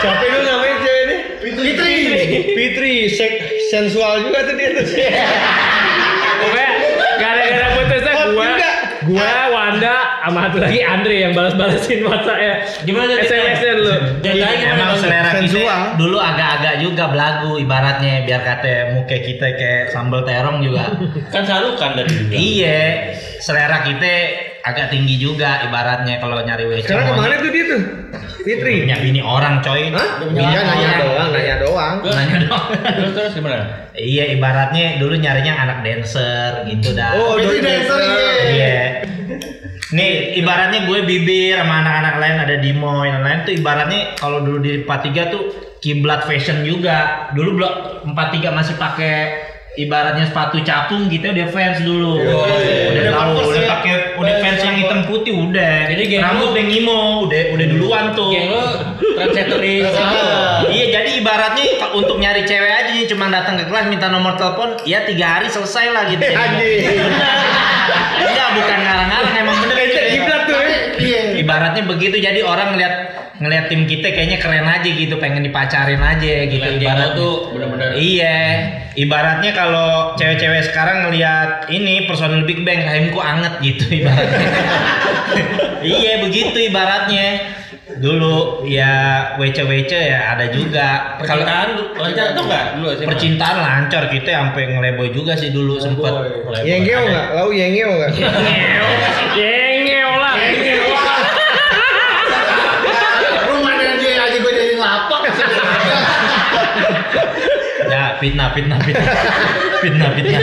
Siapa itu namanya cewek ini? Fitri. Fitri, sek sensual juga tuh dia tuh. gue Wanda sama satu lagi Andre yang balas-balasin WhatsApp ya. Gimana tuh SMS-nya dulu. Ceritanya gimana? Emang selera kita Sensual. dulu agak-agak juga belagu ibaratnya biar kata muka kita kayak sambal terong juga. Kan sarukan dari iya, selera kita agak tinggi juga ibaratnya kalau nyari WC. Sekarang ke mana tuh dia tuh? Fitri. Punya bini orang coy. Hah? Iya apa? nanya doang, nanya doang. Nanya dong. Terus terus gimana? iya, ibaratnya dulu nyarinya anak dancer gitu dah. Oh, doi dancer, iya. Iya. Nih ibaratnya gue bibir sama anak-anak lain ada Dimo yang lain tuh ibaratnya kalau dulu di 43 tuh kiblat fashion juga. Dulu blok 43 masih pakai ibaratnya sepatu capung gitu udah fans dulu. Oh, iya. Udah Udah tahu pampers udah ya. pakai udah Udah fans yang hitam putih udah. Jadi geng rambut udah ngimo, udah udah duluan tuh. Geng lo. Iya jadi ibaratnya untuk nyari cewek aja nih cuma datang ke kelas minta nomor telepon ya tiga hari selesai lah gitu. Enggak bukan ngarang-ngarang emang bener itu. Kiblat tuh ya. Iya. Ibaratnya begitu jadi orang ngeliat ngeliat tim kita kayaknya keren aja gitu pengen dipacarin aja gitu lo ibarat tuh bener-bener. Iya, ibaratnya kalau cewek-cewek sekarang ngelihat ini personil Big Bang rahimku anget gitu ibaratnya. iya begitu ibaratnya. Dulu ya wece-wece ya ada juga. Kalau Percintaan lancar tuh enggak dulu SMA? percintaan lancar kita sampai ngeleboy juga sih dulu sempet. Yengeo nggak? Lau yengeo nggak? Yengeo lah. Rumahnya dia aja gue jadi lapak. Ya fitnah fitnah fitnah fitnah fitnah.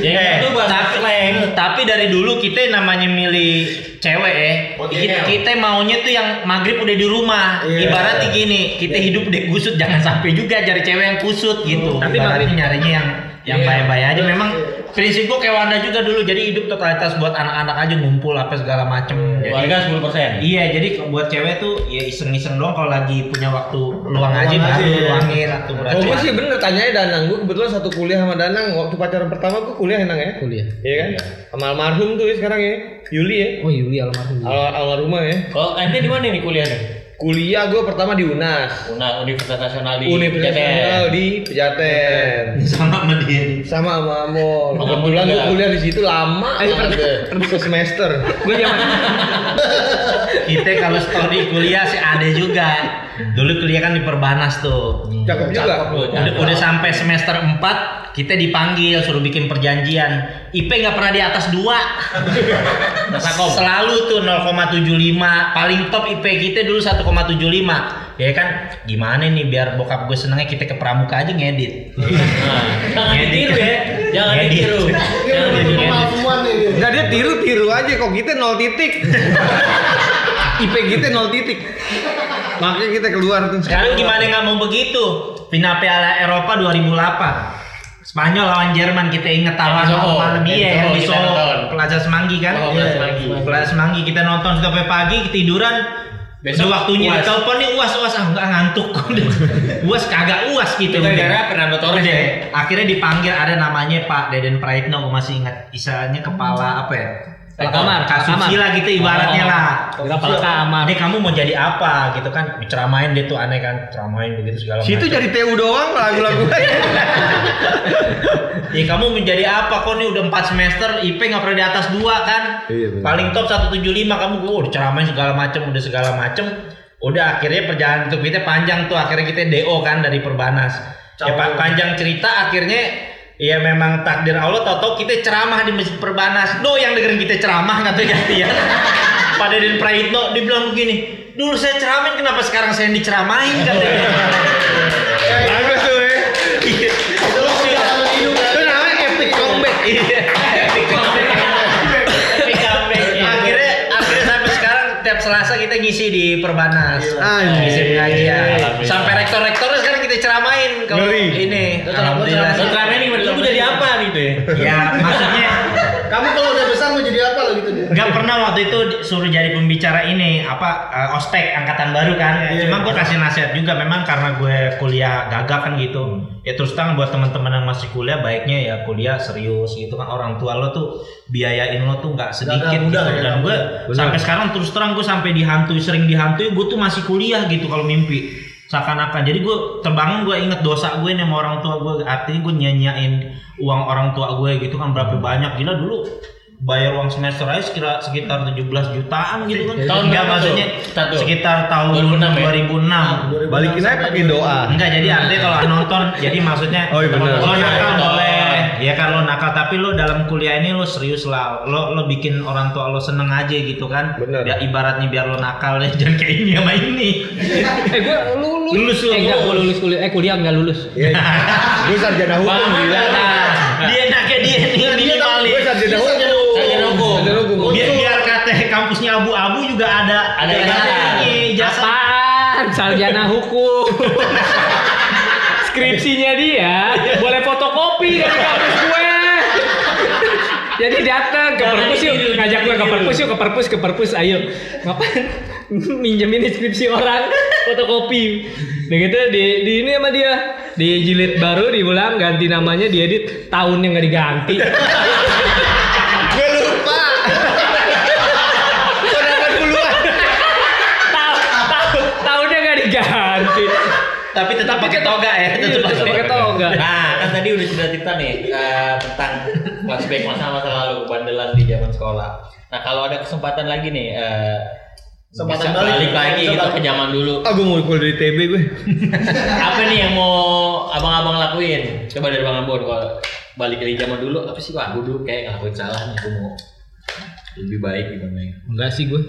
Ya Eh, itu tapi, dari dulu kita namanya milih cewek ya. Kita, kita maunya tuh yang maghrib udah di rumah. Iya. Ibaratnya gini, kita hidup deh kusut jangan sampai juga cari cewek yang kusut gitu. Tapi maghrib- nyarinya yang yang Iya. baik-baik aja. Memang prinsip gua kayak Wanda juga dulu. Jadi hidup totalitas buat anak-anak aja ngumpul apa segala macem. Jadi, Keluarga 10%. Iya, jadi buat cewek tuh ya iseng-iseng doang kalau lagi punya waktu luang aja Luang baru aja. luangin atau Oh, berarti. gue sih bener tanyanya Danang. Gue kebetulan satu kuliah sama Danang. Waktu pacaran pertama gue kuliah Danang ya. Kuliah. Iya kan? Sama almarhum tuh ya sekarang ya. Yuli ya. Oh Yuli almarhum. Al almarhumah ya. Kalau ente di mana nih kuliah nih? Kuliah gue pertama di UNAS. Una- Universitas Nasional di Universitas Pejaten. Nasional di Pejaten. sama sama dia. Sama sama. Sama Kebetulan gue kuliah di situ lama. Satu semester. Gue zaman Kita kalau story kuliah sih ada juga. Dulu kuliah kan di Perbanas tuh. Cakep juga. Udah, udah sampai semester 4 kita dipanggil suruh bikin perjanjian. IP nggak pernah di atas 2. Selalu tuh 0,75. Paling top IP kita dulu 1,75. Ya kan gimana nih biar bokap gue senengnya kita ke pramuka aja ngedit. Nah, jangan ditiru ya. Jangan ditiru. Jangan ditiru. dia tiru-tiru aja kok kita nol titik. IP kita nol titik. Makanya kita keluar tuh. Sekarang gimana nggak mau begitu? Final Piala Eropa 2008. Spanyol lawan Jerman kita inget tawa Soho. malam iya yang di Solo nonton. Plaza Semanggi kan Oh, Plaza Semanggi. Plaza Semanggi kita nonton sampai pagi ketiduran Besok Udah waktunya uas. ditelepon nih uas uas ah nggak ngantuk. Uas kagak uas gitu. Itu gara-gara Fernando Torres Udah. ya? akhirnya dipanggil ada namanya Pak Deden Praitno masih ingat istilahnya kepala apa ya Kepala kamar, kepala Kasusi kamar. gitu ibaratnya Oh. lah Kepala kamar. ini kamu mau jadi apa gitu kan ceramain dia tuh aneh kan ceramain begitu segala Situ macam. jadi TU doang lagu-lagu. Ya kamu menjadi apa kok nih udah 4 semester IP nggak pernah di atas 2 kan? Iya. Paling top 175 kamu gue udah ceramain segala macem udah segala macem. Udah akhirnya perjalanan hidup kita panjang tuh akhirnya kita DO kan dari Perbanas. Ya pa- panjang cerita akhirnya ya memang takdir Allah tau kita ceramah di masjid Perbanas. Do yang dengerin kita ceramah kata ganti ya. Pada Den Praitno dibilang begini, dulu saya ceramain kenapa sekarang saya yang diceramain katanya. Bagus tuh ya. Iya. Itu kan? Itu namanya epic comeback. Iya. akhirnya akhirnya sampai sekarang tiap Selasa kita ngisi di Perbanas. Anjir. Ngisi pengajian. Sampai rektor-rektornya sekarang kita ceramain kalau Ngeri. ini. Alhamdulillah. Lo selama ini lu mau jadi apa gitu ya? Ya maksudnya Kamu kalau udah besar mau jadi apa lo gitu dia? nggak pernah waktu itu suruh jadi pembicara ini apa eh, ospek angkatan baru kan. Iya, Cuma iya. gue kasih nasihat juga memang karena gue kuliah gagak kan gitu. Ya terus terang buat teman-teman yang masih kuliah baiknya ya kuliah serius gitu kan orang tua lo tuh biayain lo tuh nggak sedikit mudah gitu. ya, Dan gue sampai sekarang terus terang gue sampai dihantui sering dihantui gue tuh masih kuliah gitu kalau mimpi seakan-akan jadi gue terbangun gue inget dosa gue nih sama orang tua gue artinya gue nyanyain uang orang tua gue gitu kan berapa banyak gila dulu bayar uang semester aja sekitar sekitar 17 jutaan gitu kan Tahun Enggak, maksudnya tuh? Satu. sekitar tahun 2006 ya? 2006 Balikin aja pakai doa. Enggak jadi artinya kalau nonton jadi maksudnya Oh, iya benar. lo nakal Nonton. boleh ya kan lo nakal tapi lo dalam kuliah ini lo serius lah lo lo bikin orang tua lo seneng aja gitu kan Benar. ya ibaratnya biar lo nakal deh jangan kayak ini sama ini Eh gue lu, lu, Lulus lu, Eh enggak, gue lulus. lulus kuliah. Eh kuliah enggak lulus. Iya. Gue sarjana hukum gila. nah. dia enaknya dia nih minimalis Gue sarjana hukum. Sarjana hukum. Sarjana hukum. biar biar kata kampusnya abu-abu juga ada Ada ijazah. ijazah Apaan? Sarjana hukum. Skripsinya dia boleh fotokopi dari kampus gue. Jadi datang ke perpus yuk, ngajak gue ke perpus yuk, ke perpus, ke perpus, ayo. Ngapain? Minjemin skripsi orang, fotokopi. Dan gitu di, di ini sama dia, di jilid baru diulang ganti namanya diedit tahunnya nggak diganti. Gue lupa. Kok dapat puluhan? Tahun, tahun, tahunnya nggak diganti. tapi tetap pakai toga ya Iya, tetap pakai toga. Nah, tadi udah sudah cerita nih eh, tentang flashback masa-masa lalu bandelan di zaman sekolah. Nah, kalau ada kesempatan lagi nih eh Kesempatan balik. balik lagi gitu Kesempatan. ke zaman dulu. Ah gue mau kuliah dari TB gue. Apa nih yang mau abang-abang lakuin? Coba dari Bang Ambon kalau balik dari zaman dulu apa sih Wah, gue dulu kayak ngelakuin salah nih, gue mau lebih baik gimana ya. Enggak sih gue.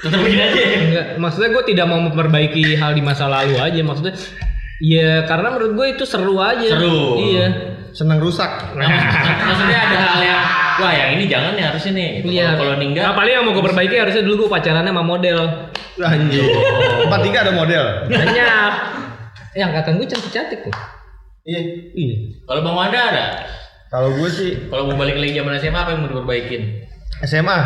Tetap begini aja. Enggak, maksudnya gue tidak mau memperbaiki hal di masa lalu aja. Maksudnya, ya karena menurut gue itu seru aja. Seru. Iya. Senang rusak. Nah, mak- maksudnya ada hal yang wah yang ini jangan nih harusnya nih. Gitu. Iya. Kalau- ninggal Nah, paling yang mau gue perbaiki harusnya dulu gue pacarannya sama model. Anjir. Empat tiga ada model. Banyak. Eh, angkatan gue cantik-cantik tuh. Iya. Iya. kalau Bang Wanda ada Kalau gue sih kalau mau balik lagi zaman SMA apa yang mau diperbaikin? SMA.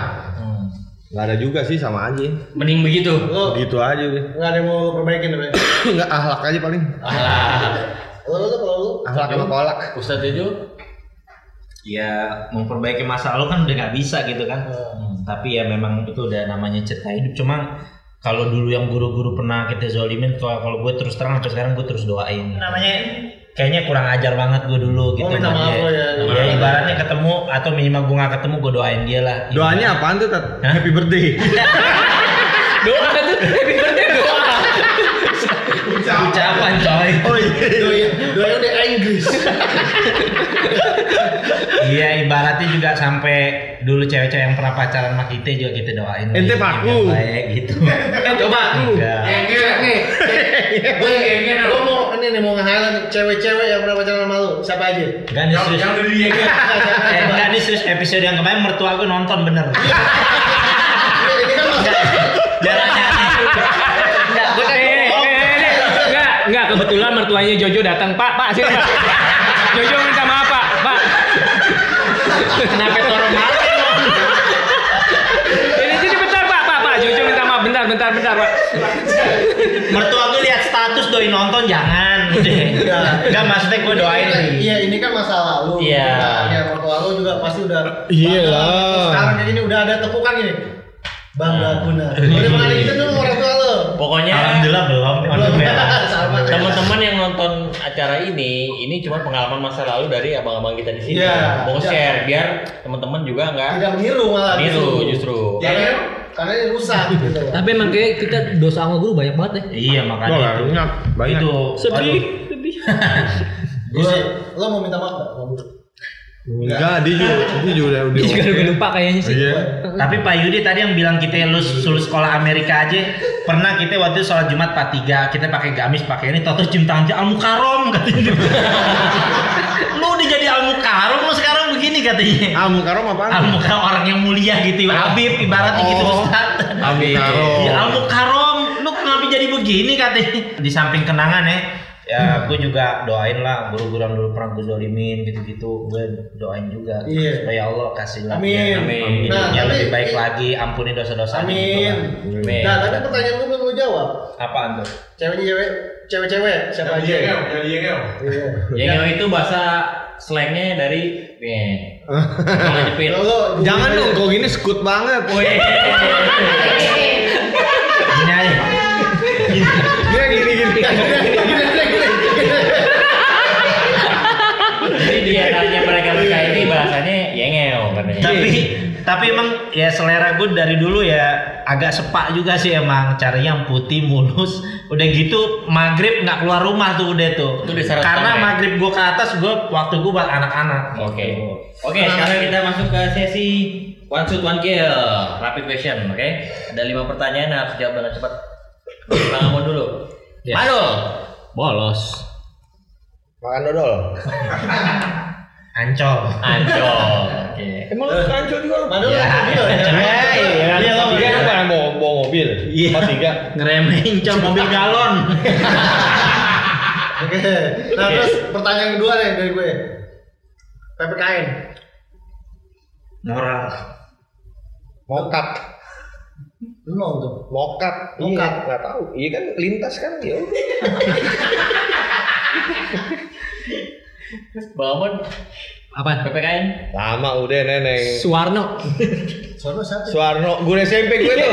Gak ada juga sih sama aja. Mending begitu. Lo Gitu aja udah. nggak ada yang mau lo perbaikin apa? Enggak ahlak aja paling. Alah. Lo lo tuh kalau lo Ahlak sama kolak. Ustadz itu ya memperbaiki masa lalu kan udah nggak bisa gitu kan tapi ya memang itu udah namanya cerita hidup cuma kalau dulu yang guru-guru pernah kita zolimin kalau gue terus terang sampai sekarang gue terus doain namanya kayaknya kurang ajar banget gue dulu oh, gitu. Oh minta maaf lo ya. Ya ibaratnya ketemu atau minimal gue gak ketemu gue doain dia lah. Gitu. Doanya apaan tuh? Tat? Hah? Happy birthday. doa tuh happy birthday doa. Ucapan coy. Oh iya. iya. Doain doain udah Inggris. Iya ibaratnya juga sampai dulu cewek-cewek yang pernah pacaran sama kita juga kita doain. Ente Biar paku. Baik gitu. Eh coba Enggak. Nih, gue gue mau ini nih mau nge-highlight cewek-cewek yang pernah pacaran sama lu. Siapa aja? Enggak nih serius. Eh, enggak nih serius episode yang kemarin mertua gue nonton bener. Kan. Enggak, gue kan enggak, enggak kebetulan mertuanya Jojo datang, Pak, Pak, sini Pak. Jojo minta maaf, Pak, Pak. Kenapa toro malu? Ini sini bentar, Pak, Pak, Pak. Jojo minta maaf, bentar, bentar, bentar, Pak. Mertua gue lihat status doi nonton jangan udah. Enggak maksudnya gue doain. Iya, ini kan masa lalu. Iya. Ya, mertua lu juga pasti udah Iya lah. Sekarang kayak gini udah ada tepukan gini. Bangga guna. Udah pernah gitu dong orang tua lu. Pokoknya Alhamdulillah belum. Alhamdulillah. Sama. teman-teman yang nonton acara ini, ini cuma pengalaman masa lalu dari abang-abang kita di sini. Iya. Mau share biar teman-teman juga nggak Tidak meniru malah. niru justru. Karena karena ini rusak gitu. Tapi emang kayak kita dosa sama guru banyak banget ya. Iya makanya itu. banyak, banyak. Itu Sedih, sedih. Gue, lo mau minta maaf gak? Enggak, dia juga, dia juga udah. Dia juga udah lupa kayaknya sih. Iya. Tapi Pak Yudi tadi yang bilang kita lulus lulus sekolah Amerika aja pernah kita waktu itu sholat Jumat Pak tiga kita pakai gamis pakai ini toto cium tangan aja al mukarom katanya. lu udah jadi al mukarom lu sekarang begini katanya. Ah, Mukarom apaan? Al mukarom orang yang mulia gitu, Habib ibaratnya gitu Oh. Ustaz. Al-Mukarram. Ya al mukarom, lu kenapa jadi begini katanya? Di samping kenangan ya, ya gue juga doain lah guru-guru yang dulu pernah gue zolimin gitu-gitu gue doain juga Iya. supaya Allah kasih lah Amin. Amin. Nah, yang tapi- lebih baik lagi ampuni dosa-dosa Amin. Amin. Nah, tapi pertanyaan gue belum jawab. apaan tuh Ceweknya cewek, cewek-cewek siapa aja? Iya. Yang itu bahasa slangnya dari. Kalau jepit. Jangan dong, kok gini skut banget. Wih. gini aja Dia gini gini. Jadi di antaranya mereka mereka ini bahasanya yengel katanya. Tapi tapi emang ya selera gue dari dulu ya agak sepak juga sih emang caranya yang putih mulus udah gitu maghrib nggak keluar rumah tuh udah tuh Itu karena ya? maghrib gue ke atas gue waktu gue buat anak-anak Oke. Oke, sekarang kita masuk ke sesi one shoot one kill, rapid question, oke? Ada lima pertanyaan harus jawab dengan cepat. Bang Amon dulu. Yes. Bolos. Makan dodol. ancol Ancol. Oke. Emang lu kancol juga lu? Mana lo? Ya. Iya, iya, Iya, kan lo tiga kan bener. barang bawa, mobil. Iya. Empat tiga. ngeremehin col mobil galon Oke. Nah, terus pertanyaan kedua nih dari gue. PPKN. moral Mokat. Nol tuh. Mokat. Iya, nggak tahu. Iya kan lintas kan ya udah. Bang Amon, Apa? PPKN. Lama udah neneng. Suwarno. Soalnya siapa? Suwarno, guru SMP gue tuh.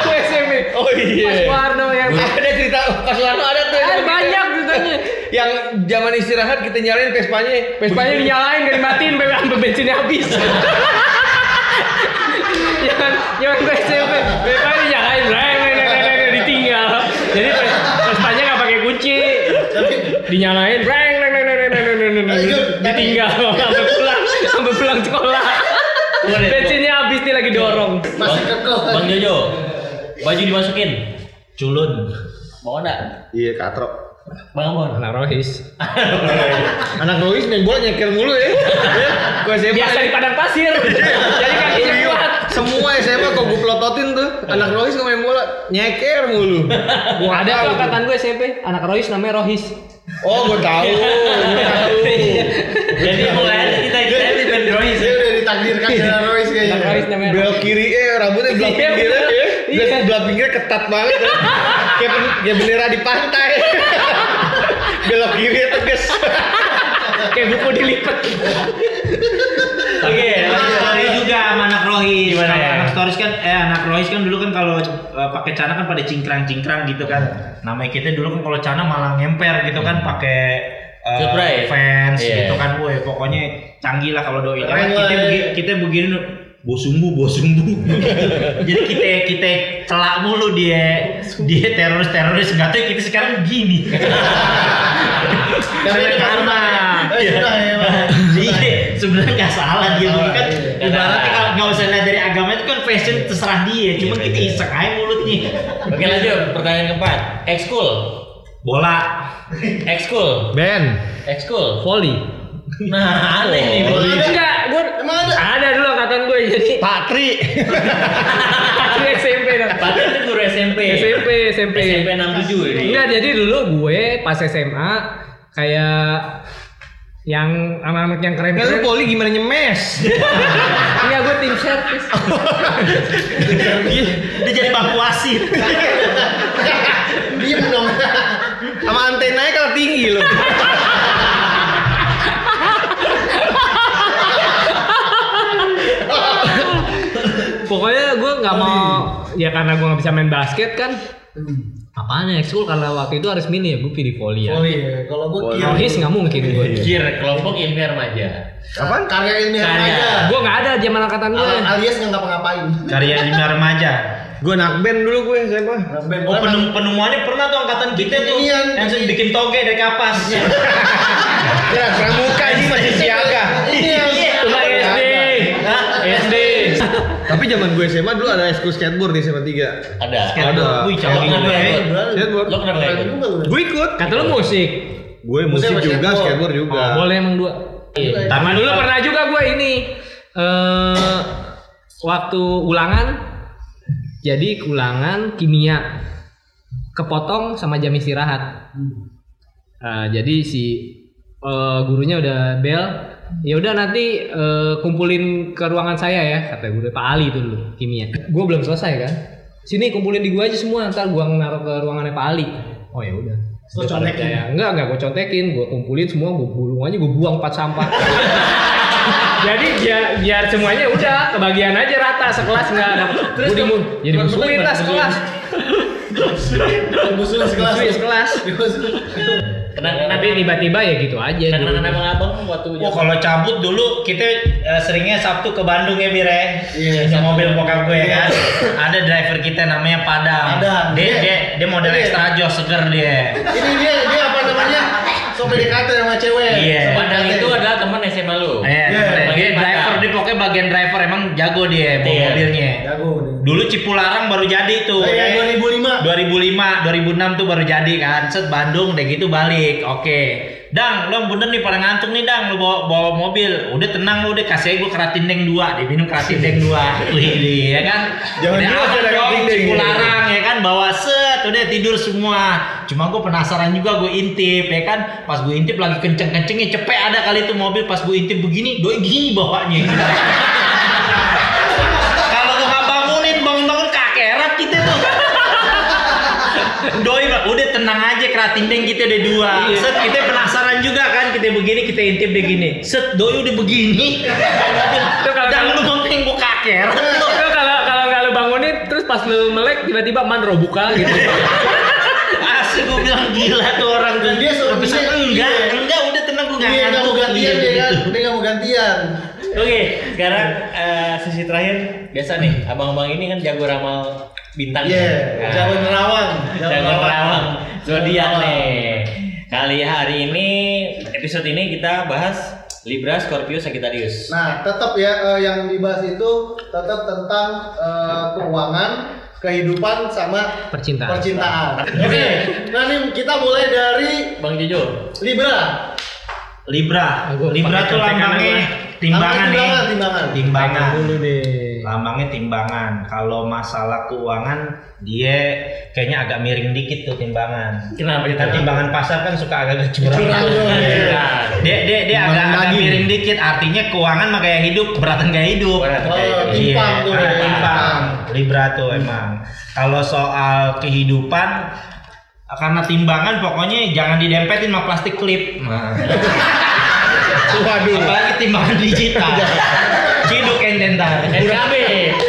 Gue SMP. Oh iya. Suwarno yang Ada cerita Pak Suwarno ada tuh. Eh, banyak ceritanya. Yang zaman istirahat kita nyalain Vespanya. Vespanya dinyalain gak dimatiin sampai bensinnya habis. Jangan jangan gue SMP. Vespanya dinyalain, reng, reng, reng, reng, reng, ditinggal. Jadi Ves- Vespanya nggak pakai kunci. Dinyalain, reng, duduk duduk ditinggal. Sampai pulang. Sampai pulang sekolah. Bensinnya habis nih lagi dorong. Masih kekeh bang Jojo baju dimasukin. Culun. Mau nggak? Iya katrok. Bang Amon. Anak Rohis. Anak Rohis main bola nyekel mulu ya. Gue? Biasa ya? di padang pasir. Iya. Jadi kakinya kuat. Semua SMA kok gue pelototin tuh. Anak Lois nggak main bola nyeker mulu. Gua Ada tuh angkatan gue SMP, anak rohis namanya Rohis. Oh gue tahu. Gue tahu. Jadi mulai kita kita di Bendrois. Dia udah ditakdirkan dengan Anak rohis kayaknya. namanya Belok Rohis. kiri eh rambutnya belok Iya, pinggir ya. iya. Belah belah pinggirnya ketat banget. Ya. Kayak bendera di pantai. belok kiri tegas. Kayak buku dilipat. Oke, story juga sama anak Rohis. Gimana ya? Anak stories kan eh anak Rohis kan dulu kan kalau eh, pakai cana kan pada cingkrang-cingkrang gitu kan. Namanya kita dulu kan kalau cana malah ngemper gitu kan pakai eh, Surprise. fans Iya. gitu kan, woi pokoknya canggih lah kalau doi. Karena kita lah. begi- kita begini bosumbu bosumbu. Jadi kita kita celak mulu dia dia teroris teroris nggak tahu kita sekarang begini. Karena karma. Eh, sudah ya. Iya, sebenarnya nggak salah dia Salah, kan. iya. Ibaratnya kalau nggak usah lihat dari agama itu kan fashion terserah dia. Cuma Iya, kita bener. iseng aja mulutnya. Oke lanjut pertanyaan keempat. Ekskul. Bola. Ekskul. Ben. Ekskul. Volley. Nah, aneh nih. Oh, Bang. ada. Enggak, gue Emang ada? ada dulu angkatan gue jadi Patri. Patri SMP dong. Patri itu guru SMP. SMP, SMP. SMP 67 ini. Enggak, jadi dulu gue pas SMA kayak yang anak-anak yang lu keren-keren. poli gimana nyemes? Enggak, gue tim service. Dia jadi bangku wasit. Diem dong. Sama antenanya kalau tinggi loh. Pokoknya gue nggak mau ya karena gue nggak bisa main basket kan. Apaan ya ekskul karena waktu itu harus mini ya gue pilih volley ya. Oh iya, kalau gue kira Rohis nggak mungkin gue. Kir kelompok ilmiah remaja. Apaan? karya ilmiah remaja. Gue nggak ada zaman angkatan gue. Al- alias nggak ngapa-ngapain. Karya lima remaja. Gue nakben dulu gue siapa? Oh penemu penemuannya pernah tuh angkatan kita tuh yang bikin toge dari kapas. Ya, pramuka ini masih siaga. Ini yang Cuma SD. Hah? SD. Tapi zaman gue SMA dulu ada ekskul skateboard di SMA 3. Ada. Ada. Wih, Lo nggak ikut? Skateboard. Lo kenapa ikut? lu. Gue ikut. Kata lu musik. Gue Musik juga, skateboard. skateboard juga. Oh, boleh emang dua. Iya. Tapi Sama dulu pernah juga gue ini eh waktu ulangan jadi ulangan kimia kepotong sama jam istirahat. Eh, jadi si eh, gurunya udah bel ya udah nanti eh, kumpulin ke ruangan saya ya kata guru Pak Ali itu dulu kimia. Gue belum selesai kan. Sini kumpulin di gua aja semua ntar gua naruh ke ruangannya Pak Ali. Oh ya udah. Lo contekin. Ya, enggak, enggak gue contekin, gue kumpulin semua, gue bulung aja, gue buang empat sampah. Jadi biar, biar semuanya udah kebagian aja rata sekelas enggak ada. Gue dimun, jadi musuhin lah sekelas. Musuhin sekelas. Musuhin sekelas. Kenapa Tapi tiba-tiba ya gitu aja. Dulu. kenapa abang waktu Oh kalau cabut dulu kita eh, seringnya Sabtu ke Bandung ya Bire. Iya, Di Sabtu. mobil bokap gue ya kan. Ada driver kita namanya Padang. Padang. Dia Iya. dia dia model Iya. extra jos seger dia. Ini dia dia apa namanya? So PDKT sama cewek. Iya. So Padang itu adalah teman SMA lu. Eh, Iya, dia driver dia pokoknya bagian driver emang jago dia bawa Iya. mobilnya. Jago dia. Dulu Cipularang baru jadi tuh. Oh, iya, ya. 2005. 2005, 2006 tuh baru jadi kan. Set Bandung deh gitu balik. Oke. Dang, lo bener nih pada ngantuk nih Dang, lo bawa, bawa mobil. Udah tenang lo udah kasih gue keratin deng dua, dia minum keratin deng dua. Wih, ya kan. Jangan udah aman dong. Cipularang ya kan bawa set, udah tidur semua. Cuma gue penasaran juga gue intip ya kan. Pas gue intip lagi kenceng-kencengnya cepet ada kali itu mobil pas gue intip begini, doi gini bawanya. Doi Pak, udah tenang aja keratin deng kita udah dua. Set kita penasaran juga kan kita begini kita intip deh gini. Set doi udah begini. Itu kalau- Dan lu ngomongin gua kakerat. Itu kalau kalau nggak lu bangunin, terus pas lu melek tiba-tiba man robuka gitu. Asli gua bilang gila tuh orang tuh. Dan dia suruh bisa enggak, iya. enggak udah tenang gua enggak Dia nggak mau gantian Iya, dia kan. Dia nggak mau gantian. Oke, sekarang eh, sesi terakhir biasa nih, abang-abang ini kan jago ramal bintang. Iya, Nah, jago nerawang. jago nerawang zodiak nih. Kali hari ini episode ini kita bahas Libra, Scorpio, Sagittarius. Nah, tetap ya eh, yang dibahas itu tetap tentang eh, keuangan, kehidupan sama Percintaan. percintaan. Oke, nah ini kita mulai dari Bang Jojo, Libra. Libra. Libra tuh lambangnya. Timbangan nih. Timbangan, timbangan. Timbangan. dulu deh. Lambangnya timbangan. Kalau masalah keuangan dia kayaknya agak miring dikit tuh timbangan. kenapa kita Kita timbangan pasar kan suka agak curang. Curang tuh, Iya. Dia dia dia Timbangan agak, agak miring dikit. Artinya keuangan mah gaya hidup, keberatan gaya hidup. Oh, kayak Iya, tuh. ya, timpang. Libra tuh emang. Kalau soal kehidupan karena timbangan pokoknya jangan didempetin sama plastik klip. Nah. Waduh. Apalagi timbangan digital. Ciduk enten tar. NKB.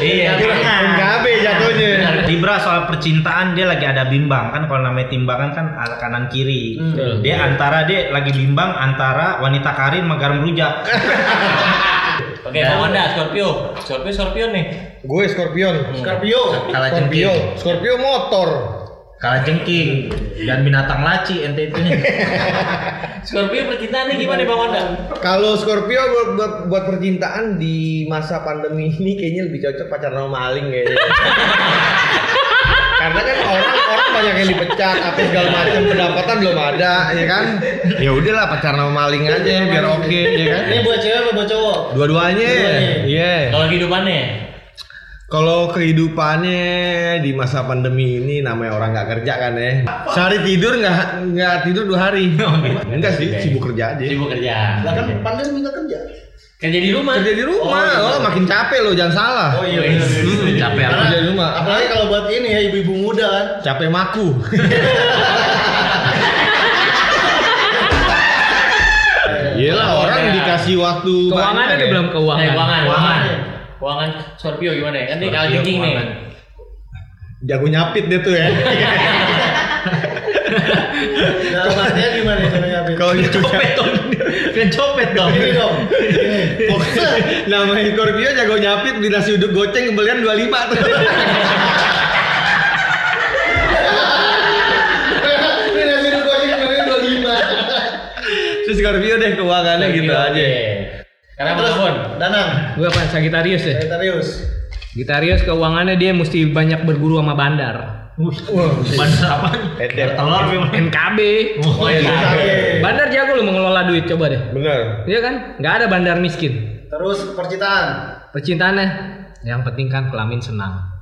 Iya. NKB jatuhnya. Libra soal percintaan dia lagi ada bimbang kan kalau namanya timbangan kan kanan kiri. Hmm. Dia antara dia lagi bimbang antara wanita karir sama garam rujak. Oke, Bang Wanda, Scorpio. Scorpio, Scorpio nih. Gue Scorpion. Scorpio. Kalah Scorpio. cengking. Scorpio motor. Kalah jengking dan binatang laci ente itu. Scorpio percintaannya gimana Bang Wanda? Kalau Scorpio buat, buat, buat percintaan di masa pandemi ini kayaknya lebih cocok pacaran sama maling kayaknya. Karena kan orang orang banyak yang dipecat, apa segala macam pendapatan belum ada, ya kan? Ya udahlah pacaran sama maling aja biar oke, ya kan? Ini buat cewek apa buat cowok? Dua-duanya, iya. Kalau kehidupannya? Kalau kehidupannya di masa pandemi ini namanya orang nggak kerja kan ya. Sehari tidur nggak nggak tidur dua hari. Enggak sih, sibuk kerja aja. Sibuk kerja. Lah kan pandemi minta kerja. Kerja di rumah. Kerja di rumah, oh, makin capek loh, jangan salah. Oh iya. Hmm, capek apa kerja di rumah? Apalagi kalau buat ini ya ibu-ibu muda kan. Capek maku. Iyalah Kalau orang ada- dikasih waktu dia ya. belum keuangan. Eh, keuangan, keuangan. Keuangan. Scorpio gimana ya? Kan dia Scorpio kalah jengking nih. Jago nyapit dia tuh ya. Dalam artinya gimana caranya? Bin? Kalau jago Copet dong. Kan copet dong. Ini dong. Namanya Scorpio jago nyapit beli nasi uduk goceng kembalian 25 tuh. Ini nasi uduk goceng kemarin 25. Terus Scorpio deh keuangannya gitu aja. Karena Bang Ambon. Danang. Gue apa? Sagittarius ya. Sagittarius. Sagittarius keuangannya dia mesti banyak berguru sama bandar. Bandar apa? Eder. Telur memang. NKB. Oh iya. Oke. Bandar jago lu mengelola duit coba deh. Bener. Iya kan? Nggak ada bandar miskin. Terus percintaan. Percintaannya yang penting kan kelamin senang.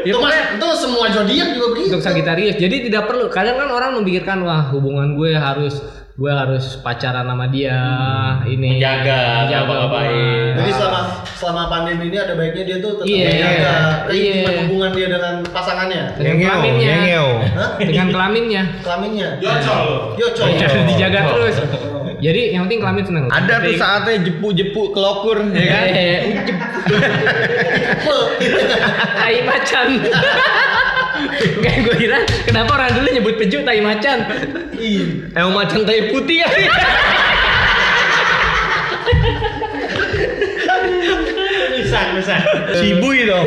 Itu itu semua zodiak juga begitu. untuk Sagittarius. Jadi tidak perlu. Kadang kan orang memikirkan wah hubungan gue harus gue harus pacaran sama dia ini Menjaga, menjaga ngapa-ngapain. Jadi selama selama pandemi ini ada baiknya dia tuh tetap Iya, menjaga iya. keintiman hubungan dia dengan pasangannya. dengan Ngengeo, kelaminnya. Hah? dengan kelaminnya Kelaminnya. Yocol. Yocol. Jangan dijaga terus. Jadi yang penting kelamin senang. Ada tuh saatnya jepu-jepu kelokur, ya kan? Eh, tai macan. Kayak gue kira kenapa orang dulu nyebut peju tai macan? Emang macan tai putih ya? Bisa, bisa. Sibui dong.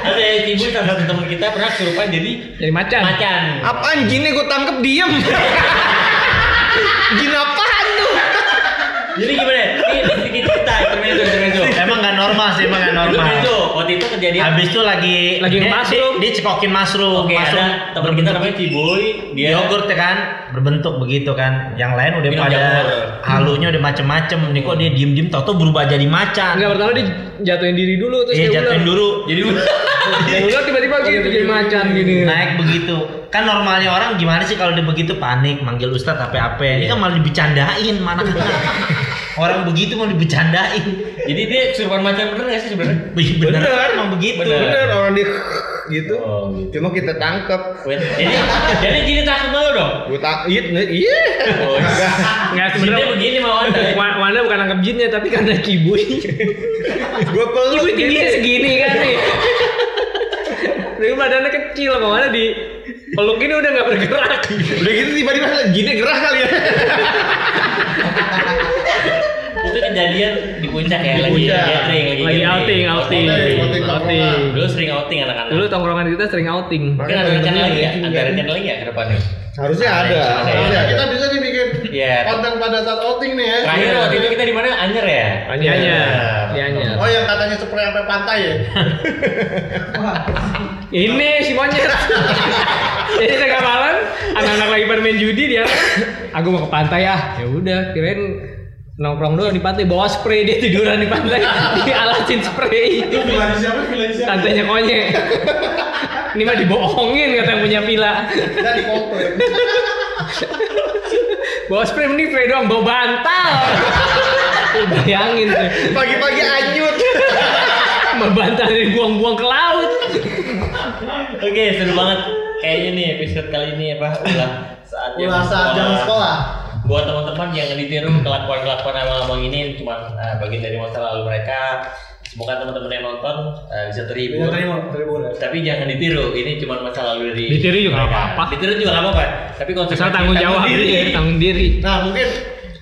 Ada yang ibu salah satu teman kita pernah kesurupan jadi Jadi macan. macan. Apaan jinnya gue tangkep diem? Jin apaan tuh? Jadi gimana? Ini sedikit cerita intermezzo intermezzo. Emang nggak normal sih, emang nggak normal. Intermezzo. Waktu itu kejadian Habis itu lagi Lagi dia, mushroom. dia, dia cekokin mushroom, Oke, mushroom ada teman kita namanya Ciboy, dia yogurt ya kan berbentuk begitu kan. Yang lain udah Minum pada jamur. halunya udah macem-macem. Nih kok dia diem-diem tau tuh berubah jadi macan. Enggak pertama dia jatuhin diri dulu terus Iya dia jatuhin dulu. jadi Yang ulang tiba-tiba gitu jadi macan gini. Naik begitu. Kan normalnya orang gimana sih kalau dia begitu panik manggil ustadz apa apa. Ini kan malah dibecandain mana Orang begitu mau dibecandain. jadi dia kesurupan macan bener gak sih sebenarnya? Bener, emang begitu. Bener. Bener orang dia gitu. Oh, gitu. Cuma kita tangkep. Wait, Jadi jadi gini takut lo dong. Gue tak iya iya. Oh, Enggak Jinnya sebenarnya begini mau Wanda. Wa- Wanda bukan nangkep jinnya tapi karena kibui. Gue peluk. Kibui tingginya segini kan nih. Tapi badannya kecil sama Wanda di peluk ini udah nggak bergerak. Udah gitu tiba-tiba jinnya gerah kali ya. Itu kejadian di puncak ya Di lagi puncak. gathering lagi. Lagi outing, outing, Outing, outing, outing. Dulu sering outing anak-anak. Dulu tongkrongan kita sering outing. Mungkin ada rencana lagi ya? Ada rencana lagi ya ke depannya? Harusnya ada. Ada, Harusnya ada. kita bisa dibikin Iya. konten pada saat outing nih ya. Terakhir waktu itu kita di mana? Anyer ya? Iya, iya. Iya, Oh yang katanya spray sampai pantai ya. Ini si monyet. Jadi tengah malam, anak-anak lagi pada main judi dia. Aku mau ke pantai ah. Ya udah, kirain nongkrong doang di pantai bawa spray dia tiduran di pantai. Dialasin spray. Tantenya konyek. Ini mah dibohongin kata yang punya villa. Kita di komplain. bawa spray mending spray doang bawa bantal. Bayangin tuh. Pagi-pagi anyut. sama bantal dibuang-buang ke laut. Oke, seru banget. Kayaknya nih episode kali ini apa ulah saatnya Ulah saat zaman sekolah. Buat teman-teman yang ditiru kelakuan-kelakuan abang-abang ini cuma eh, bagian dari masa lalu mereka. Semoga teman-teman yang nonton eh, bisa terhibur. Iya, terima, terhibur. Tapi jangan ditiru, ini cuma masa lalu dari Ditiru juga nggak apa-apa. Ditiru juga nggak apa-apa. Tapi konsekuensi asal tanggung jawab diri. diri tanggung diri Nah mungkin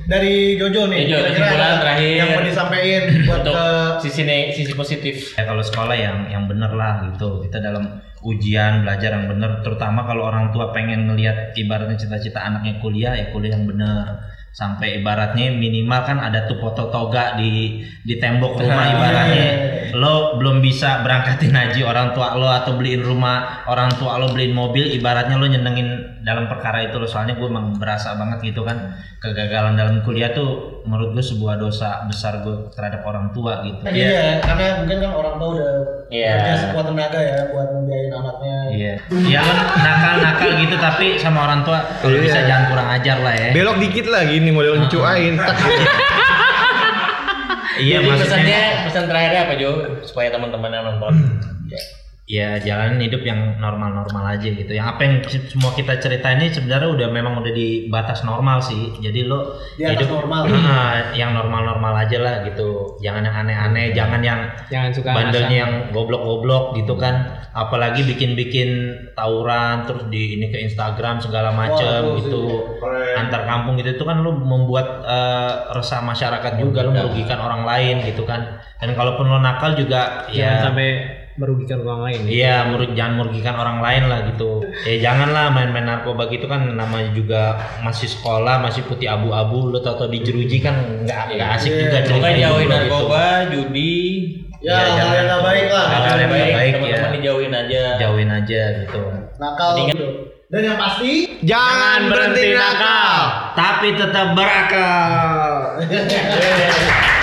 dari Jojo nih. Jojo, kesimpulan terakhir. yang mau disampaikan buat untuk ke sisi sisi positif ya kalau sekolah yang yang bener lah gitu kita dalam ujian belajar yang bener terutama kalau orang tua pengen ngelihat ibaratnya cita-cita anaknya kuliah ya kuliah yang bener sampai ibaratnya minimal kan ada tuh foto toga di di tembok rumah ibaratnya lo belum bisa berangkatin haji orang tua lo atau beliin rumah orang tua lo beliin mobil ibaratnya lo nyenengin dalam perkara itu lo soalnya gue emang berasa banget gitu kan kegagalan dalam kuliah tuh menurut gue sebuah dosa besar gue terhadap orang tua gitu Iya, karena mungkin kan orang tua udah Iya. kerja sekuat tenaga ya buat membiayain anaknya. Iya. Ya lo nakal-nakal gitu tapi sama orang tua kalau Iya. bisa jangan kurang ajar lah ya. Belok dikit lah gini model ngecuain. tak. Iya Jadi maksudnya pesannya pesan terakhirnya apa Jo? Supaya teman-teman yang nonton ya jalanin hidup yang normal-normal aja gitu. Yang apa yang se- semua kita cerita ini sebenarnya udah memang udah di batas normal sih. Jadi lo Di atas normal. Ah, yang normal-normal aja lah gitu. Jangan yang aneh-aneh, jangan yang Jangan suka bandelnya yang goblok-goblok gitu kan. Apalagi bikin-bikin tawuran terus di ini ke Instagram segala macem Wah, gitu. Antar kampung gitu itu kan lu membuat eh, resah masyarakat juga lu merugikan orang lain gitu kan. Dan kalaupun lo nakal juga Jangan ya sampai merugikan orang lain. ya. Iya, merug jangan merugikan orang lain lah gitu. Ya janganlah main-main narkoba gitu kan namanya juga masih sekolah, masih putih abu-abu, lu tau-tau dijeruji kan nggak nggak asik juga cerita Pokoknya hidup jauhin narkoba, judi, Ya, Iya, hal yang nggak baik lah. Hal-hal yang nggak baik, teman-teman ya. dijauhin aja. Jauhin aja gitu. Nakal. Dan yang pasti Jangan berhenti nakal. Tapi tetap berakal.